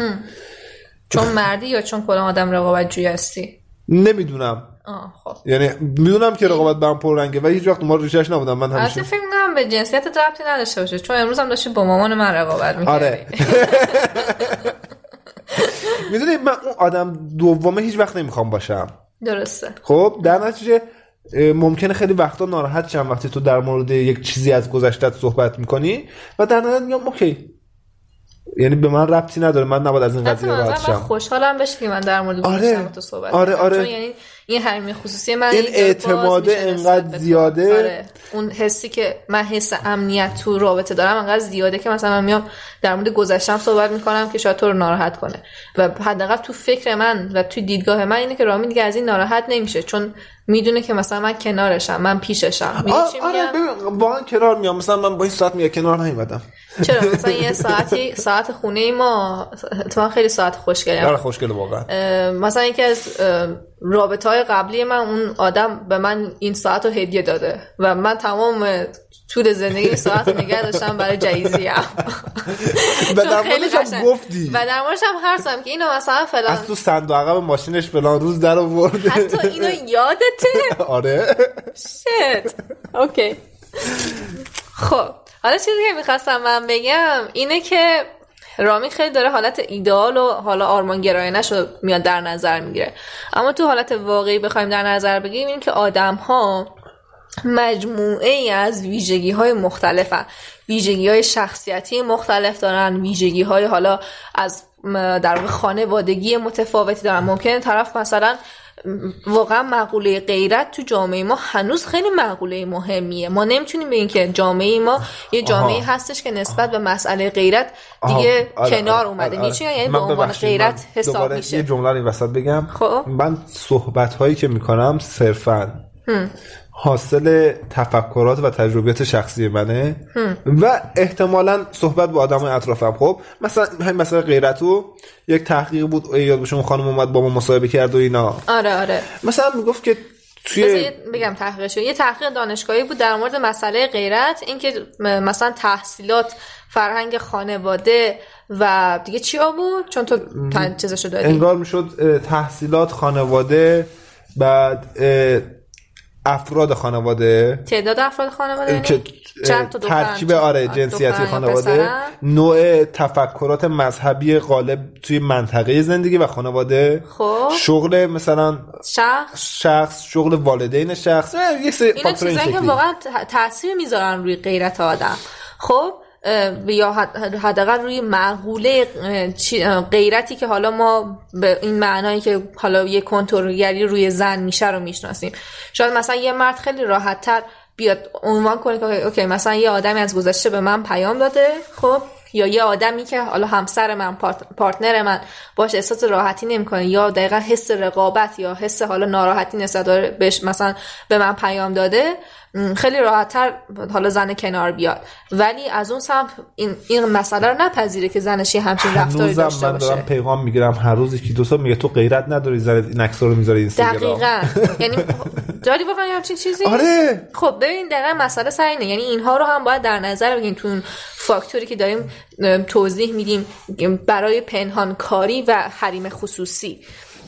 چون مردی یا چون کلا آدم رقابت جوی هستی؟ نمی‌دونم. آه خب. یعنی می‌دونم که رقابت برام پررنگه و هیچ وقت ما ریشش نبودم. من همیشه فکر می‌کنم به جنسیت ربطی نداشته باشه. چون امروز هم داشتی با مامان من رقابت می‌کردی. آره. (laughs) می‌دونی من اون آدم دومه هیچ وقت نمی‌خوام باشم. درسته خب در نتیجه ممکنه خیلی وقتا ناراحت شم وقتی تو در مورد یک چیزی از گذشتت صحبت می‌کنی و در نهایت میگم اوکی یعنی به من ربطی نداره من nabاید از این قضیه راحت شم خوشحالم بشه که من در مورد آره. تو صحبت آره،. آره. چون یعنی این حریم خصوصی من این اعتماده انقدر. زیاده. آره. اون حسی که من حس امنیت تو رابطه دارم انقدر زیاده که مثلا من میام در مورد گذشتم صحبت می‌کنم که شاید تو رو ناراحت کنه و حداقل تو فکر من و تو دیدگاه من اینه که رامی دیگه از این ناراحت نمیشه چون می‌دونه که مثلا من کنارشم من پیششم. آره واقعا کنار میام. مثلا من با این ساعت میگه کنار نیومدم. چرا؟ (laughs) مثلا یه ساعتی ساعت خونه ما تو خیلی ساعت خوشگلی آره خوشگله واقعا. مثلا یکی از رابطه های قبلی من اون آدم به من این ساعت رو هدیه داده و من تمام طول زندگی ساعت نگه داشتم برای جایزی هم (laughs) و در هم گفتی. و در موردش هم حرف زدم که اینو مثلا فلان. از تو صندوق عقب ماشینش فلان روز در آورده. حتی اینو یادته؟ (laughs) آره. شت. اوکی. خب. حالا چیزی که می‌خواستم من بگم اینه که رامی خیلی داره حالت ایدئال و حالا آرمانگرایانش رو میاد در نظر می‌گیره. اما تو حالت واقعی بخوایم در نظر بگیریم این که آدم ها مجموعه ای از ویژگی های مختلفن ویژگی های شخصیتی مختلف دارن ویژگی های حالا از در واقع خانوادگی متفاوتی دارن. ممکنه طرف مثلا واقعا مقوله غیرت تو جامعه ما هنوز خیلی مقوله مهمیه. ما نمی‌تونیم بگیم که جامعه ما یه جامعه آها. هستش که نسبت به مسئله غیرت آها، دیگه آره، کنار آره، اومده. آره، یعنی به عنوان غیرت حساب میشه. یه جمله رو این وسط بگم. خب. من صحبت هایی که می‌کنم صرفا. حاصل تفکرات و تجربیات شخصی منه. و احتمالا صحبت با آدم اطرافم. خب مثلا همین مثلا غیرتو یک تحقیق بود یاد بشه اون خانم اومد با ما مصاحبه کرد و اینا. آره آره. مثلا می‌گفت که توی بگم تحقیقش. یه تحقیق دانشگاهی بود در مورد مسئله غیرت اینکه مثلا تحصیلات فرهنگ خانواده و دیگه چیا بود؟ چون تو چیزشو دادی. انگار می‌شد تحصیلات خانواده بعد افراد خانواده؟ تعداد افراد خانواده؟ چند تا ترکیب آره جنسیتی خانواده؟ نوع تفکرات مذهبی غالب توی منطقه زندگی و خانواده. خب. شغل مثلا شخص؟ شخص شغل والدین شخص یک سری فاکتور این که. واقعا تاثیر می‌ذارن روی غیرت آدم. خب؟ یا حد- حداقل روی معقوله غیرتی که حالا ما به این معنایی که حالا یه کنترلگری روی زن میشه رو می‌شناسیم. شاید مثلا یه مرد خیلی راحت تر بیاد عنوان کنه که اوکی- مثلا یه آدمی از گذشته به من پیام داده خب؟ یا یه آدمی که حالا همسر من پارت- پارتنر من باش احساس راحتی نمی‌کنه یا دقیقا حس رقابت یا حس حالا ناراحتی نسبت بهش مثلا به من پیام داده خیلی راحتتر حالا زن کنار بیاد. ولی از اون سمت این, این مسئله رو نپذیره که زنش یه همچین رفتاری داشته من باشه. دارم پیغام می‌گیرم. هر روز یکی دو میگه تو غیرت نداری زنت این عکس‌ها رو می‌ذاره اینستاگرام دقیقا. (laughs) یعنی داری واقعا یه همچین چیزی؟ آره. خب ببین دقیقا مسئله سر اینه. یعنی اینها رو هم باید در نظر بگیریم. تو فاکتوری که داریم توضیح میدیم برای پنهان کاری و حریم خصوصی.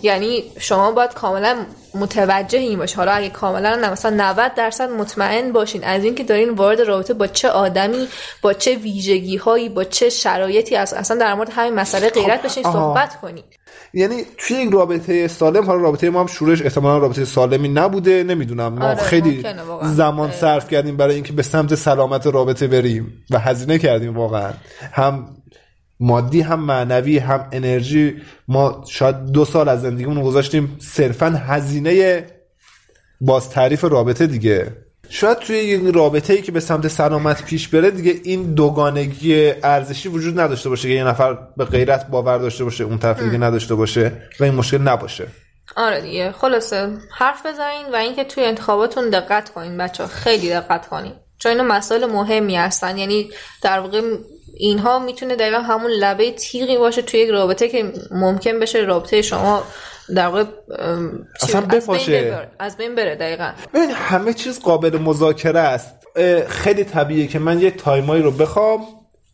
یعنی شما باید کاملا متوجه این باشی حالا اگه کاملا نه مثلا 90 درصد مطمئن باشین. از اینکه دارین وارد رابطه با چه آدمی با چه ویژگی هایی با چه شرایطی از اصلا در مورد همین مسئله غیرت بشین. صحبت کنین. یعنی توی یک رابطه سالم حالا رابطه ما هم شورش احتمالا رابطه سالمی نبوده. نمی‌دونم. ما آره، خیلی. زمان آره. صرف کردیم برای اینکه به سمت سلامت رابطه بریم و هزینه کردیم واقعا. هم مادی هم معنوی هم انرژی. ما شاید دو سال از زندگیمون گذاشتیم صرفا هزینه باز تعریف رابطه دیگه. شاید توی یک رابطه ای که به سمت سلامت پیش بره دیگه این دوگانگی ارزشی وجود نداشته باشه که یه نفر به غیرت باور داشته باشه اون طرف دیگه نداشته باشه و این مشکل نباشه. آره دیگه. خلاصه حرف بزنین و اینکه توی انتخاباتون دقت کنین بچه خیلی دقت کنین. چون اینا مسائل مهمی هستن. یعنی در واقع اینها می‌تونه دقیقا همون لبه تیغی باشه توی یک رابطه که ممکن بشه رابطه شما در واقع اصلا از بین بپاشه. از بین بره دقیقا. ببین همه چیز قابل مذاکره است. خیلی طبیعیه که من یه تایمایی رو بخوام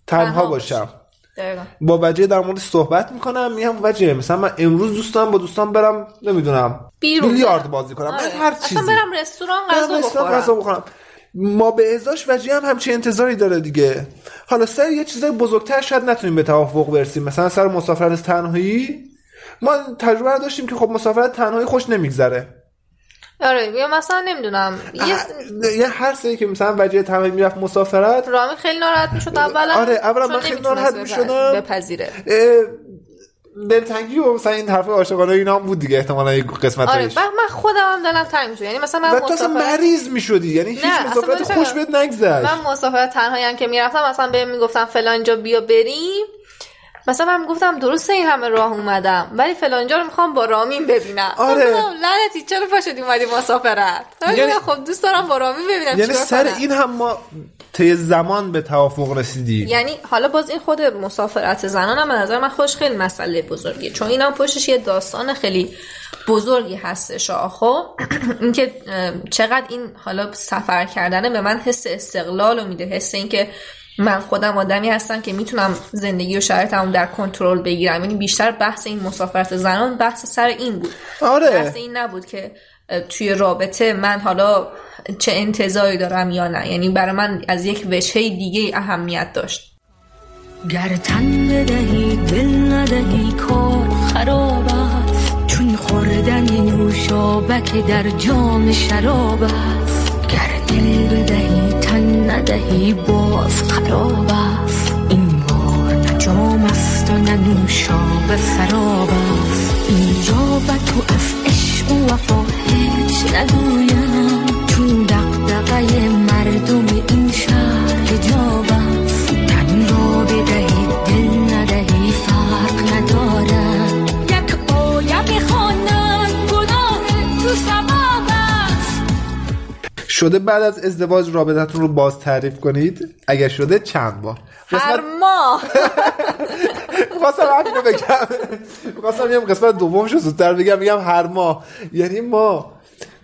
تنها باشم. دقیقا. با وجه در مورد صحبت می‌کنم میگم وجه مثلا من امروز دوست دارم با دوستان برم نمی‌دونم بیلیارد. بازی کنم. آره. هر چیزی. اصلا برم رستوران بخورم. غذا بخورم. ما به ازاش وجه هم همچین انتظاری داره دیگه. حالا سر یه چیزای بزرگتر شاید نتونیم به توافق برسیم. مثلا سر مسافرت تنهایی؟ ما تجربه داشتیم که خب مسافرت تنهایی خوش نمیگذره. آره یا مثلا نمی‌دونم. یه یه هر سری که مثلا وجه تنهایی می‌رفت مسافرت رامی خیلی ناراحت می‌شد اولا آره، اولا من خیلی ناراحت می‌شدم. بپذیره. دلتنگی و مثلا این حرف عاشقانه اینا هم بود دیگه احتمالا یک قسمت آره من خودم هم دلم تنگ می‌شد یعنی مثلا من تو اصلا مسافرت مریض می‌شدی یعنی هیچ مسافرت خوش؟ بهت نگذشت من مسافرت تنهایی هم که می‌رفتم مثلا بهم می‌گفتم فلانجا بیا بریم مثلا من می‌گفتم درسته این همه راه اومدم ولی فلانجا رو می‌خوام با رامین ببینم آره. گفتم، لعنتی چرا پاشدی اومدی مسافرت یعنی- گفتم، خب دوست دارم با رامین ببینم یعنی سر؟ این هم ما طی زمان به توافق رسیدیم یعنی حالا باز این خود مسافرت زنان هم به نظر من خوش خیلی مسئله بزرگیه. چون این هم پشتش یه داستان خیلی بزرگی هستش آه. خب اینکه چقدر این حالا سفر کردنه به من حس استقلال رو میده. حس اینکه من خودم آدمی هستم که می‌تونم زندگی و شرایطمو در کنترل بگیرم. یعنی بیشتر بحث این مسافرت زنان بحث سر این بود. آره. بحث این نبود که توی رابطه من حالا چه انتظاری دارم یا نه. یعنی برای من از یک وجهه دیگه اهمیت داشت. گر تن بدهی دل ندهی کار خراب است. چون خوردن نوشابک در جام شراب است. گر دل بدهی تن ندهی باز خراب است. این بار نه جام است و نه نوشابه سراب است. اینجا به تو از عشق و هیچ نگویم چون دقدقه مردم این شهر حجاب شده بعد از ازدواج رابطتون رو باز تعریف کنید؟ اگر شده چند بار هر ماه. (laughs) خواستم همینو بگم. خواستم بگم قسمت دومشو زودتر بگم. بگم هر ماه. یعنی ما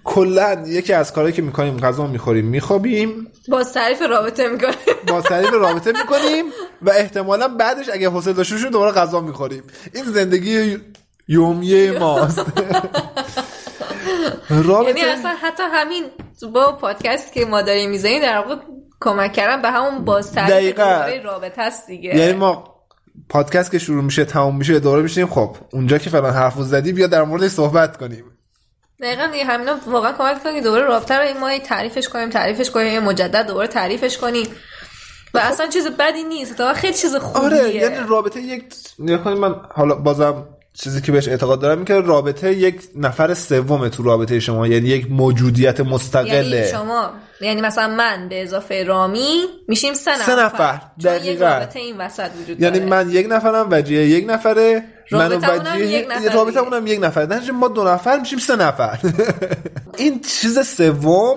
کلا یکی از کارهایی که می‌کنیم غذا می‌خوریم میخوابیم. باز تعریف رابطه می‌کنه با تعریف رابطه می‌کنیم و احتمالا بعدش اگه حوصله داشته دوباره غذا می‌خوریم. این زندگی یومیه ماست. (laughs) یعنی اصلا حتی همین با پادکست که ما داریم می‌زنیم در واقع کمک کردن به همون باز تعریف دقیقاً. دوباره رابطه است دیگه. یعنی ما پادکست که شروع میشه تموم میشه دوره میشیم خب اونجا که فلان حرف رو زدی بیا در موردش صحبت کنیم. دقیقا دیگه همینا واقعا کمک کنه که دوباره رابطه رو ما تعریفش کنیم تعریفش کنیم مجدد دوباره تعریفش کنیم. و اصلا چیز بدی نیست تا خیلی چیز خوبیه. آره یعنی رابطه یک نگاه کنید من حالا بازم چیزی که بهش اعتقاد دارم این که رابطه یک نفر سومه تو رابطه شما یعنی یک موجودیت مستقله یعنی شما یعنی مثلا من به اضافه رامی میشیم سه نفر سه نفر. چون یک دقیقاً. رابطه این وسط وجود یعنی داره. من یک نفرم وجیه یک نفره من وجیه یک نفر رابطه. هم یک نفر در نتیجه ما دو نفر میشیم سه نفر (laughs) این چیز سوم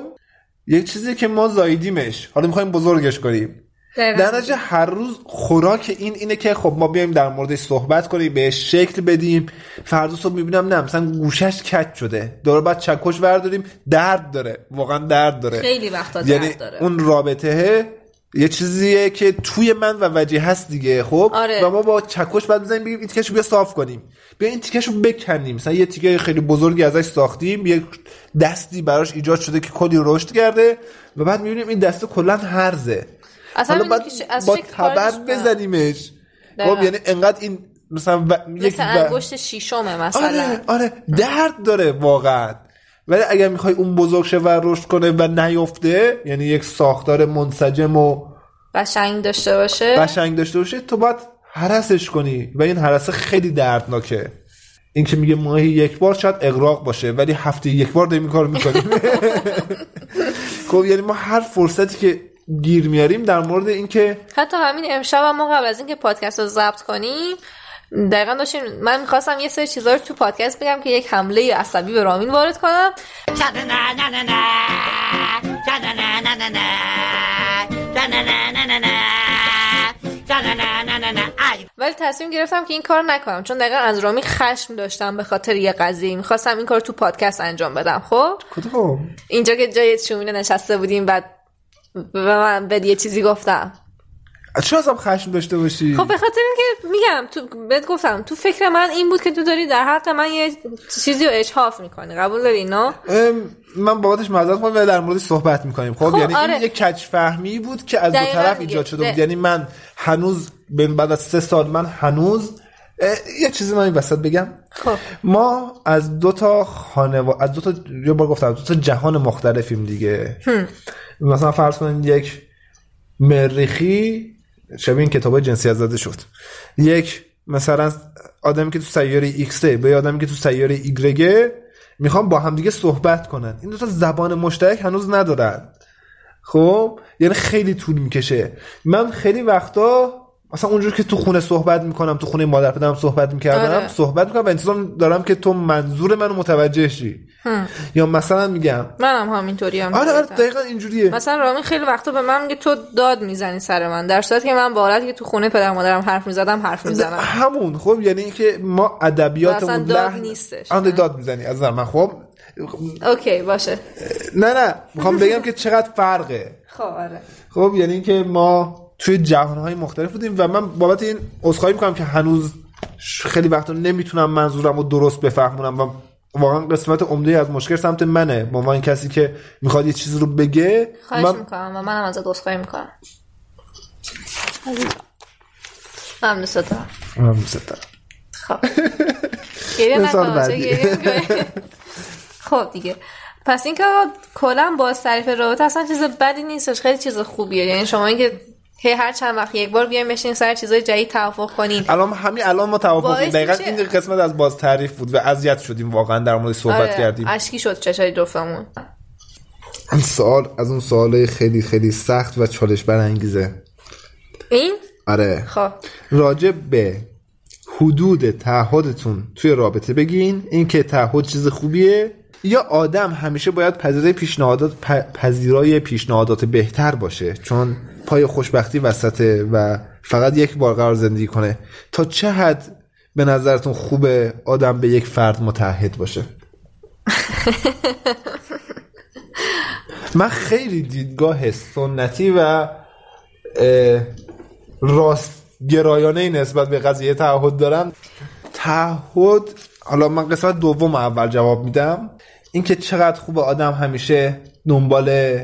یک چیزی که ما زاییدیمش حالا می‌خوایم بزرگش کنیم دقیقاً. در نتیجه هر روز خوراک این اینه که خب ما بیایم در موردش صحبت کنیم بهش شکل بدیم. فردا صبح می‌بینم نه مثلا گوشش کج شده. دوباره بعد چکش ورداریم درد داره. واقعا درد داره. خیلی وقتا درد یعنی داره. اون رابطه یه چیزیه که توی من و وجه هست دیگه خب؟ آره. و ما با چکش بعد بزنیم بگیم این تیکش بیا صاف کنیم. بیا این تیکش رو بکنیم. مثلا یه تیکه خیلی بزرگی ازش ساختیم یه دستی براش ایجاد شده که کلی رشد کرده و بعد می‌بینیم این دسته کلا هرزه. اصلا بعد با تبر. بزنیمش. خب یعنی انقدر این مثلا و... یک مثل و- انگشت شیشمه مثلا. آره آره درد داره واقعا. ولی اگر می‌خوای اون بزرگ شه و رشد کنه و نیفته یعنی یک ساختار منسجم و قشنگ داشته باشه. قشنگ داشته باشه تو باید حرسش کنی. و این حرسه خیلی دردناکه. این که میگه ماهی یک بار شاید اقراق باشه ولی هفته یک بار داریم این کار می‌کنیم. (laughs) (laughs) خب یعنی ما هر فرصتی که گیر میاریم در مورد اینکه حتی همین امشب هم ما قبل از اینکه پادکست رو ضبط کنیم دقیقا داشتیم من می‌خواستم یه سری چیزا رو تو پادکست بگم که یک حمله عصبی به رامین وارد کنم. ولی تصمیم گرفتم که این کار نکنم چون دقیقا از رامی خشم داشتم به خاطر یه قضیه. می‌خواستم این کار تو پادکست انجام بدم خب؟ کدوم؟ اینجا که جای شومینه نشسته بودیم بعد به من بد یه چیزی گفتم. چرا ازم خشم داشته باشی؟ خب به خاطر اینکه میگم تو بهت گفتم تو فکر من این بود که تو داری در حق من یه چیزی رو اجحاف می‌کنی. قبول داری ام، من بابتش معذرت می‌خوام ولی در موردش صحبت می‌کنیم. خب, خب، یعنی آره. این یک کج فهمی بود که از دو طرف. ایجاد شده بود. یعنی من هنوز به- بعد از سه سال من هنوز یه چیزی من این وسط بگم. خب. ما از دو تا خانوا... از دو تا یه بار گفتم دو تا جهان مختلفیم دیگه. مثلا فرض کنید یک مریخی شبیه این کتاب جنسیت زده شد. یک مثلا آدمی که تو سیاره ایکسه به آدمی که تو سیاره ایگرگه می‌خوام با هم دیگه صحبت کنن. این دو تا زبان مشترک هنوز ندارن. خب؟ یعنی خیلی طول می‌کشه. من خیلی وقتا مثلا اونجور که تو خونه صحبت می‌کنم تو خونه مادر پدرم صحبت می‌کردم آره. صحبت می‌کنم و انتظار دارم که تو منظور منو متوجه شی. یا مثلا میگم. منم همینطوری هم آره آره دقیقا اینجوریه. مثلا رامین خیلی وقتا به من میگه تو داد می‌زنی سر من. در صورتی که من با که تو خونه پدر مادرم حرف می‌زدم حرف می‌زنم. همون خب؟ یعنی اینکه ما و اصلا ادبیاتمون داد لحن- نیستش. آن داد می‌زنی از من خب؟ اوکی باشه. نه نه می‌خوام بگم که چقدر فرقه. (laughs) خب آره. خب؟ یعنی اینکه ما توی جهانهای مختلف بودیم و من بابت این عذرخواهی می‌کنم که هنوز خیلی وقتا نمی‌تونم منظورم رو درست بفهمونم و واقعا قسمت عمده از مشکل سمت منه. با این کسی که می‌خواد یه چیزی رو بگه خواهش من می‌کنم و منم ازت عذرخواهی می‌کنم. دوست دارم من دوست دارم. خب. گریه (laughs) می‌کنی؟ (laughs) خب دیگه. پس اینکه کلا با تعریف رابطه اصلا چیز بدی نیستش خیلی چیز خوبیه. یعنی شما اینکه هی هر چند وقت یک بار بیایم بشین سر چیزای جدید توافق کنین الان همین الان ما توافق کردیم. دقیقا میشه- این قسمت از باز تعریف بود و اذیت شدیم. واقعا در مورد صحبت آره، کردیم. اشکی شد چشای جفتمون. این سوال از اون سوالای خیلی خیلی سخت و چالش برانگیزه. این؟ آره. خب. راجع به حدود تعهدتون توی رابطه بگین. اینکه تعهد چیز خوبیه. یا آدم همیشه باید پذیرای پیشنهادات پ- پذیرای پیشنهادات بهتر باشه. چون پای خوشبختی وسطه و فقط یک بار قرار زندگی کنه. تا چه حد به نظرتون خوبه آدم به یک فرد متحد باشه؟ (laughs) من خیلی دیدگاه سنتی و راست گرایانه نسبت به قضیه تعهد دارم. تعهد حالا من قسمت دوم اول جواب میدم. اینکه چقدر خوب آدم همیشه دنبال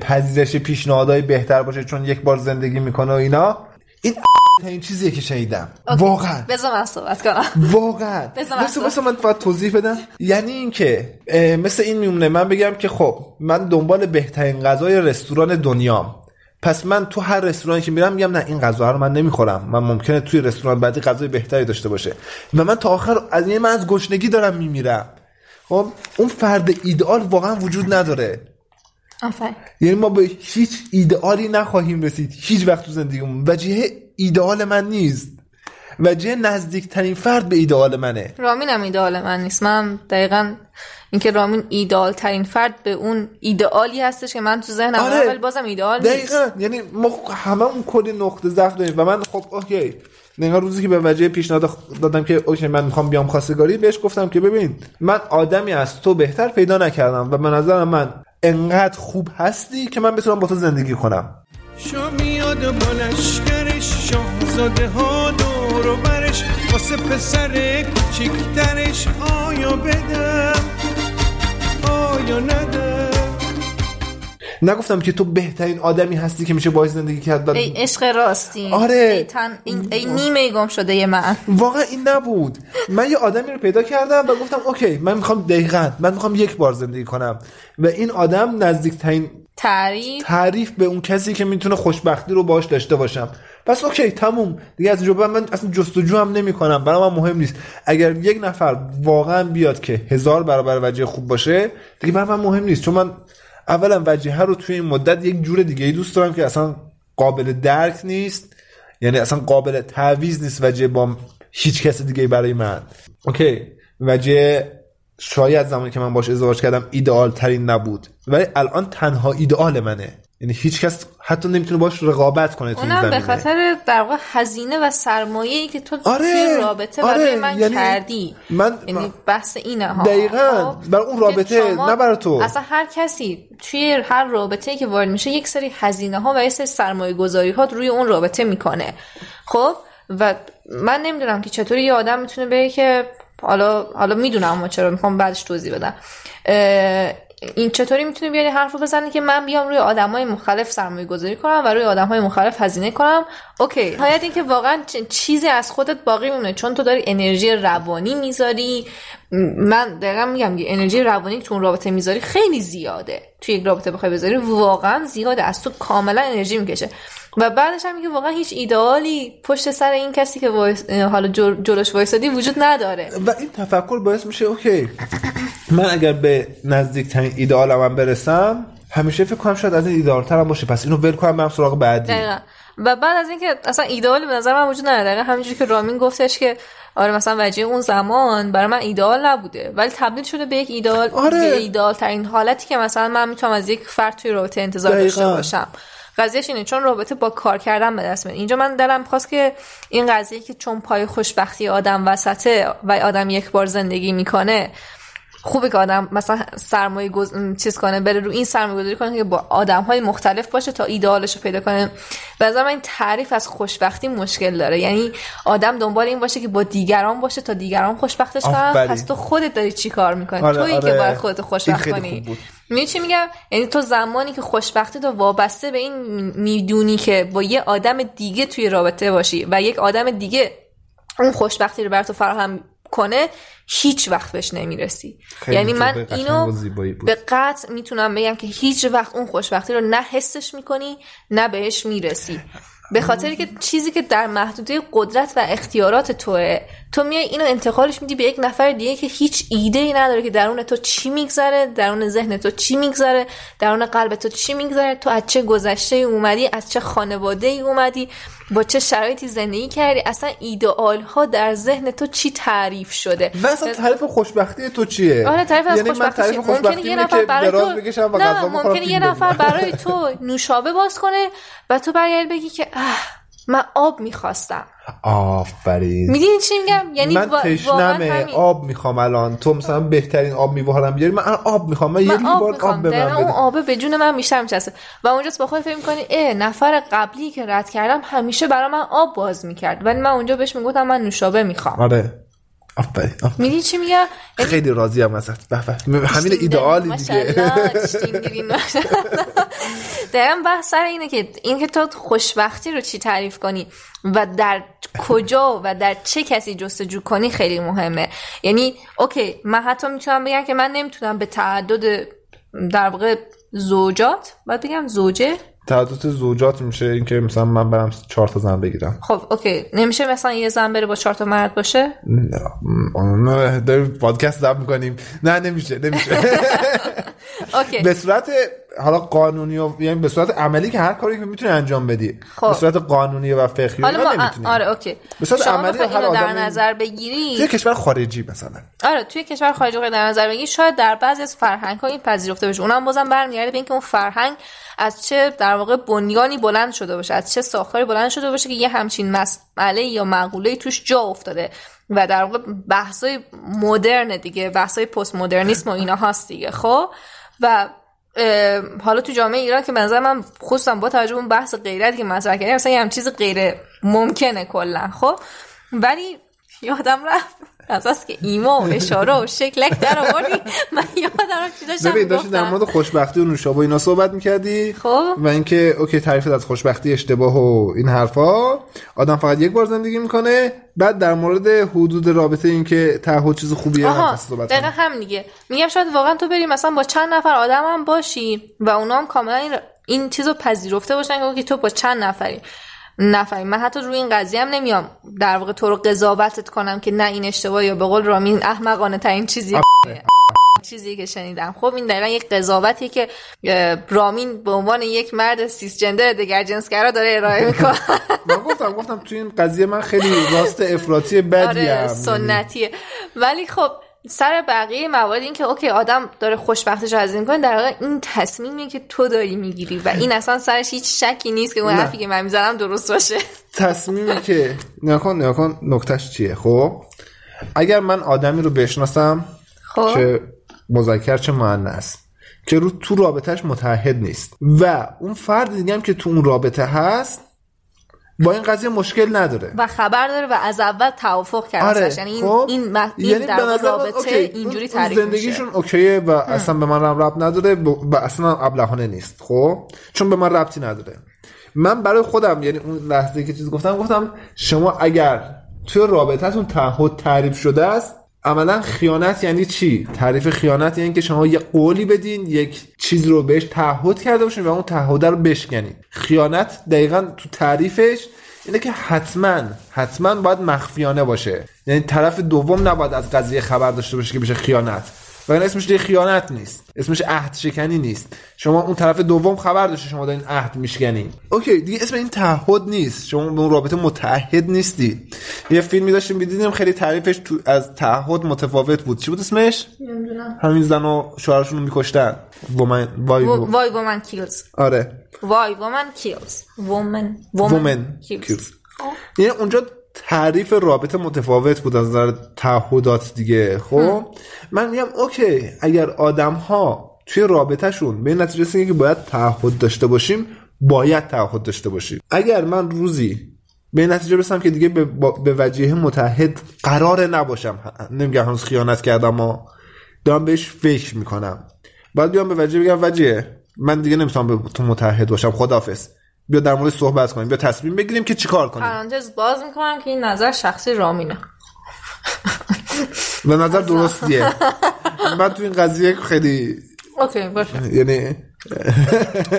پذیرش پیشنهادهای بهتر باشه چون یک بار زندگی می‌کنه و اینا. این این چیزیه که شنیدم. واقعا. بذار من صحبت کنم. واقعا. (laughs) بذار من باید توضیح بدم. یعنی اینکه مثل این میمونه من بگم که خب من دنبال بهترین غذای رستوران دنیام. پس من تو هر رستورانی که میرم میگم نه این غذا رو من نمی‌خورم. من ممکنه توی رستوران بعدی غذای بهتری داشته باشه. و من تا آخر از این من از گشنگی دارم میمیرم. خب اون فرد ایدئال واقعا وجود نداره. آفرین. یعنی ما به هیچ ایدئالی نخواهیم رسید. هیچ وقت تو زندگیمون. وجهه ایدئال من نیست. وجهه نزدیکترین فرد به ایدئال منه. رامین هم ایدئال من نیست. من دقیقا اینکه رامین ایدئال ترین فرد به اون ایدئالی هستش که من تو ذهنم آره. ولی بازم ایدئال نیست. دقیقا. یعنی ما همه اون کلی نقطه ضعف داریم و من خب اوکی. نگاه روزی که به وجه پیشنهاد دادم که اوکی من می‌خوام بیام خواستگاری بهش گفتم که ببین من آدمی از تو بهتر پیدا نکردم و به نظر من انقدر خوب هستی که من بتونم با تو زندگی کنم. شو میاد با لشکرش شاهزاده ها دور و برش. واسه پسر کوچیکترش آیا بدم؟ آیا ندم؟ نگفتم که تو بهترین آدمی هستی که میشه باید زندگی کرد ای عشق راستی. آره. ای, تن... این... ای نیمه گم شده یه من. واقعا این نبود. من یه آدمی رو پیدا کردم و گفتم OK من می‌خوام دقیقا من می‌خوام یک بار زندگی کنم. و این آدم نزدیکترین تعریف؟ تعریف به اون کسی که می‌تونه خوشبختی رو باش داشته باشم. پس OK تموم. دیگه از اینجا من اصلا جستجو هم نمی کنم برای من مهم نیست. اگر یک نفر واقعا بیاد که هزار برابر وجیه خوب باشه دیگه برای من مهم نیست. چون من اولا وجهه رو توی این مدت یک جور دیگه ای دوست دارم که اصلا قابل درک نیست. یعنی اصلا قابل تعویض نیست وجه با هیچ کس دیگه برای من. اوکی. وجه شاید زمانی که من باش ازدواج کردم ایدئال ترین نبود. ولی الان تنها ایدئال منه. یعنی هیچ کس حتی نمی‌تونه باش رقابت کنه تو این اونم به خاطر در واقع هزینه و سرمایه ای که تو آره، رابطه آره، برای من یعنی کردی من- یعنی بحث اینه ها دقیقاً. خب؟ برای اون رابطه، نه برای تو. اصلا هر کسی توی هر رابطه ای که وارد میشه یک سری هزینه ها و یک سری سرمایه گذاری ها روی اون رابطه می‌کنه خب و من نمی‌دونم که چطوری یه آدم می‌تونه بگه که حالا حالا می‌دونم اما چرا می‌خوام بعدش توضیح بدم این چطوری می‌تونه بیاری حرف رو بزنی که من بیام روی آدمای مختلف سرمایه گذاری کنم و روی آدمای مختلف هزینه کنم؟ اوکی. نهایت این که واقعا چیزی از خودت باقی میمونه. چون تو داری انرژی روانی می‌ذاری. من دقیقا میگم که انرژی روانی تو اون رابطه می‌ذاری خیلی زیاده. توی یک رابطه بخوای بذاری واقعا زیاده. از تو کاملا انرژی می‌کشه. و بعدش هم میگه واقعا هیچ ایدئالی پشت سر این کسی که. حالا جل... جلوش وایسادی وجود نداره. و این تفکر باعث میشه اوکی. من اگر به نزدیکترین ایدئالم هم برسم همیشه فکر کنم شاید از این ایدئال ترم باشه. پس اینو ول کنم برم سراغ بعدی. دقیقا. و بعد از اینکه اصلا ایدئال به نظر من وجود نداره. دقیقا همینجوری که رامین گفتش که آره مثلا وجه اون زمان برای من ایدئال نبوده. ولی تبدیل شده به یک ایدئال آره. به ایدئال ترین حالتی که مثلا من می‌تونم از یک فرد توی رابطه انتظار داشته دقیقاً. باشم. قضیهش اینه چون رابطه با کار کردن به دست میاد. اینجا من دلم خواست که این قضیه که چون پای خوشبختی آدم وسطه و آدم یک بار زندگی می‌کنه خوبه که آدم مثلا سرمایه گز... چیز کنه بره رو این سرمایه گذاری کنه که با آدم های مختلف باشه تا ایدئالش رو پیدا کنه به نظر من این تعریف از خوشبختی مشکل داره یعنی آدم دنبال این باشه که با دیگران باشه تا دیگران خوشبختش کنن آفرین. پس تو خودت داری چی کار می‌کنی آره، تویی آره. که باید خودت خوشبخت کنی. می‌دونی چی میگم یعنی تو زمانی که خوشبختی تو وابسته به این می‌دونی که با یه آدم دیگه توی رابطه باشی و یک آدم دیگه اون خوشبختی رو بر تو فراهم کنه هیچ وقت بهش نمی‌رسی. یعنی من اینو. به قطع می‌تونم بگم که هیچ وقت اون خوشبختی رو نه حسش می‌کنی نه بهش می‌رسی. به خاطر که چیزی که در محدوده قدرت و اختیارات توه تو میای اینو انتقالش میدی به یک نفر دیگه که هیچ ایده ای نداره که درون تو چی میگذره درون ذهن تو چی میگذره درون قلب تو چی میگذره تو از چه گذشته ای اومدی از چه خانواده ای اومدی. با چه شرایطی زندگی کردی اصلا ایدئال ها در ذهن تو چی تعریف شده و اصلا تعریف خوشبختی تو چیه آره تعریف از یعنی خوشبختی تعریف چیه؟ ممکنه خوشبختی یه نفر برای تو نه ممکنه یه نفر. برای تو نوشابه باز کنه و تو برگردی بگی که اه من آب می‌خواستم. آفرین. می‌دونی چی میگم؟ یعنی من تشنمه. همین. آب می‌خوام الان. تو مثلا بهترین آب میوارم بیاری من آب می‌خوام. من, یه من آب لیوان می‌خوام. آب به من اون بده. آبه به جون من بیشتر میچسته و اونجاست با خود فکر می‌کنی اه نفر قبلی که رد کردم همیشه برای من آب باز می‌کرد. ولی من اونجا بهش می‌گفتم من نوشابه می‌خوام. آره. آفرین. می‌دونی چی میگم یعنی خیلی راضی ام ازت. همین ایدئالی دیگه. (laughs) دقیقا بحث سر اینه که اینکه تو خوشبختی رو چی تعریف کنی و در کجا و در چه کسی جستجو کنی خیلی مهمه یعنی اوکی من حتی می‌تونم بگم که من نمی‌تونم به تعدد در واقع زوجات باید بگم زوجه تعدد زوجات میشه اینکه مثلا من برم چهار تا زن بگیرم خب اوکی نمیشه مثلا یه زن بره با چهار تا مرد باشه نه داریم پادکست ضبط می‌کنیم نه نمیشه نمیشه به صورت حالا قانونی و یعنی به صورت عملی که هر کاری که می‌تونی انجام بدی. خب. به صورت قانونی و فقهی حالا ما نمی‌تونی. آره اوکی. به صورت شما عملی هر در نظر بگیری؟ توی کشور خارجی مثلا. آره توی کشور خارجی در نظر بگیری. شاید در بعضی از فرهنگ ها این پذیرفته بشه. اونم بازم برمیگرده به اینکه اون فرهنگ از چه در واقع بنیانی بلند شده باشه از چه ساختاری بلند شده باشه که یه همچین مسئله یا مقوله توش جا افتاده و در واقع بحثای مدرن دیگه بحثای پست مدرنیسم و اینا هست دیگه خب؟ و حالا تو جامعه ایران که به نظر من خصوصا با توجه اون بحث غیرت که مطرح کردیم مثلا یه هم چیز غیر ممکنه کلا خب؟ ولی یادم رفت. از از که ایما و اشاره و شکلک در آوردی من یادم چی داشتم ببین داشتی در. مورد خوشبختی و نوشابه اینا صحبت می‌کردی خب. و اینکه اوکی تعریفت از خوشبختی اشتباه و این حرفا آدم فقط یک بار زندگی می‌کنه بعد در مورد حدود رابطه اینکه تعهد چیز خوبیه آها صحبت دقیقا. هم دیگه میگم شاید واقعا تو بری مثلا با چند نفر آدم هم باشی و اونا هم کاملا این, این چیز رو پذیرفته باشن که تو با چند نفری نفری من حتی روی این قضیه هم نمیام در واقع تو رو قضاوتت کنم که نه این اشتباه یا به قول رامین احمقانه ترین چیزی چیزی که شنیدم. خب این دقیقا یک قضاوتیه که رامین به عنوان یک مرد سیس جندر دگر جنسگرا داره ارائه (laughs) می‌کنه. من گفتم گفتم تو این قضیه من خیلی راست افراطی بدی آره سنتیه. ولی خب سر بقیه موارد این که اوکی آدم داره خوشبختش رو از این کنه در واقع این تصمیمیه که تو داری می‌گیری و این اصلا سرش هیچ شکی نیست که اون نه. حرفی که من می‌زنم درست باشه. تصمیمی که نکن نکن نکتهش چیه؟ خب اگر من آدمی رو بشناسم خب. چه مذکر چه مؤنث که رو تو رابطهش متحد نیست و اون فرد دیگه هم که تو اون رابطه هست با این قضیه مشکل نداره. و خبر داره و از اول توافق کرده آره. یعنی این خب این, مح- این یعنی در رابطه اوکی، اینجوری تعریف زندگیشون میشه اوکیه و اصلا به من هم ربط نداره ب- و اصلا هم ابلهانه نیست خب؟ چون به من ربطی نداره. من برای خودم یعنی اون لحظه که چیز گفتم گفتم شما اگر توی رابطهتون تعهد تعریف شده است عملا خیانت یعنی چی؟ تعریف خیانت یعنی که شما یه قولی بدین یک چیز رو بهش تعهد کرده باشین و اون تعهد رو بشکنین خیانت دقیقا تو تعریفش اینه که حتما حتما باید مخفیانه باشه. یعنی طرف دوم نباید از قضیه خبر داشته باشه که بشه خیانت. و این اسمش دیگه خیانت نیست. اسمش عهد شکنی نیست. شما اون طرف دوم خبر داشته شما دارین عهد میشکنین. اوکی دیگه اسم این تعهد نیست. شما به اون رابطه متعهد نیستی. یه فیلمی داشتیم می‌دیدیم خیلی تعریفش تو از تعهد متفاوت بود. چی بود اسمش؟ همین زن و شوهرشون رو میکشتن. وومن وای وای Women Kills آره. Why Women Kills Women Women Kills یعنی اونجا تعریف رابطه متفاوت بود از نظر تعهدات دیگه. خب؟ من میگم OK اگر آدم ها توی رابطهشون به نتیجه رسیدن که باید تعهد داشته باشیم باید تعهد داشته باشیم. اگر من روزی به نتیجه برسم که دیگه به, به وجیه متعهد قرار نباشم نمیگم هنوز خیانت کردم اما دارم بهش فکر می‌کنم. بعد بیام به وجیه بگم وجیه من دیگه نمی‌تونم به تو متحد باشم خدافظ بیا در مورد صحبت کنیم بیا تصمیم بگیریم که چیکار کنیم. پرانتز باز می‌کنم که این نظر شخصی رامینه. به نظر درستیه. من تو این قضیه خیلی اوکی باشه. یعنی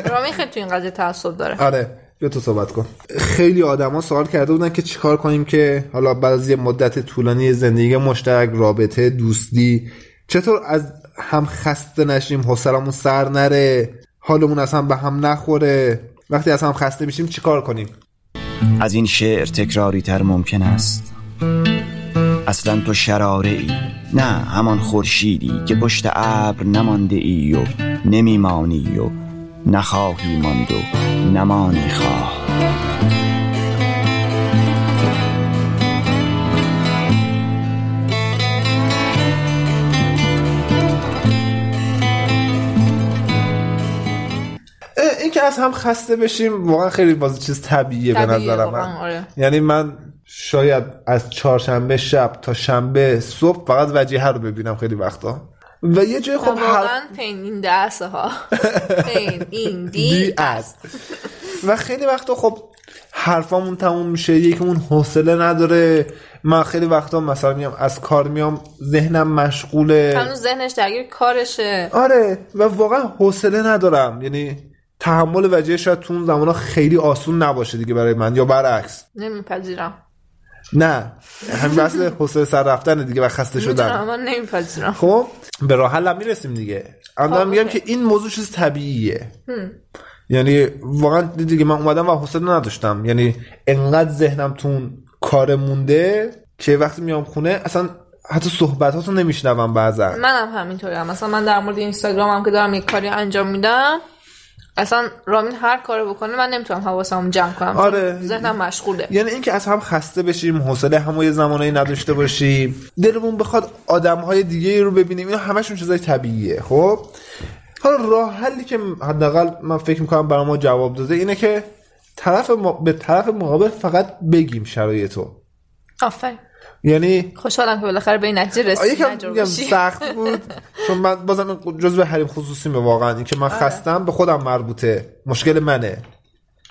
رامین خیلی تو این قضیه تعصب داره. آره بیا تو صحبت کن. خیلی آدما سوال کرده بودن که چیکار کنیم که حالا بعد از یه مدت طولانی زندگی مشترک رابطه دوستی چطور از هم خسته نشیم حوصلمون سر نره حالمون اصلا به هم نخوره. وقتی از هم خسته میشیم چیکار کنیم؟ از این شعر تکراری تر ممکن است. اصلا تو شراره ای نه همان خورشیدی که پشت ابر نمانده ای و نمیمانی و نخواهی ماند و نمانی خواه. اه، این که از هم خسته بشیم واقعا خیلی باز چیز طبیعیه به طبیعیه نظر واقعا، من. آره. یعنی من شاید از چهارشنبه شب تا شنبه صبح فقط وجیه رو ببینم خیلی وقتا. و یه جای خب هر واقعا پین این دسته ها. (laughs) پین این دی است و خیلی وقتا خب حرفامون تموم میشه یکیمون حوصله نداره. من خیلی وقتا مثلا میام از کار میام ذهنم مشغوله. هنوز ذهنش درگیر کارشه. آره و واقعا حوصله ندارم. یعنی تحمل وجه شاید تو اون زمان خیلی آسون نباشه دیگه برای من یا برعکس. نمیپذیرم. نه. همین بحث حوصله سر رفتن دیگه و خسته شدن من نمیپذیرم. خب به راه حل هم می‌رسیم دیگه. اما خب، میگم. که این موضوع چیز طبیعیه. یعنی واقعا دیگه من اومدم و حوصله نداشتم. یعنی انقدر ذهنم تو کار مونده که وقتی میام خونه اصلا حتی صحبتاتو نمیشنوم بعضا. منم هم. مثلا من در مورد اینستاگرام هم که دارم یک کاری انجام میدم اصلا رامین هر کاری بکنه من نمی‌تونم حواسمو جمع کنم. آره. ذهنم مشغوله. یعنی اینکه از هم خسته بشیم حوصله همو یه زمانایی نداشته باشیم دلمون بخواد آدم های دیگه رو ببینیم اینا همشون چیزای طبیعیه خب؟ حالا راه حلی که حداقل من فکر می‌کنم برای ما جواب داده اینه که طرف ما... به طرف مقابل فقط بگیم شرایطو آفرین. یعنی خوشحالم که بالاخره به این نتیجه باشی. سخت بود. (laughs) چون من بازم جزء حریم خصوصی می واقعا. این که من خستم به خودم مربوطه. مشکل منه.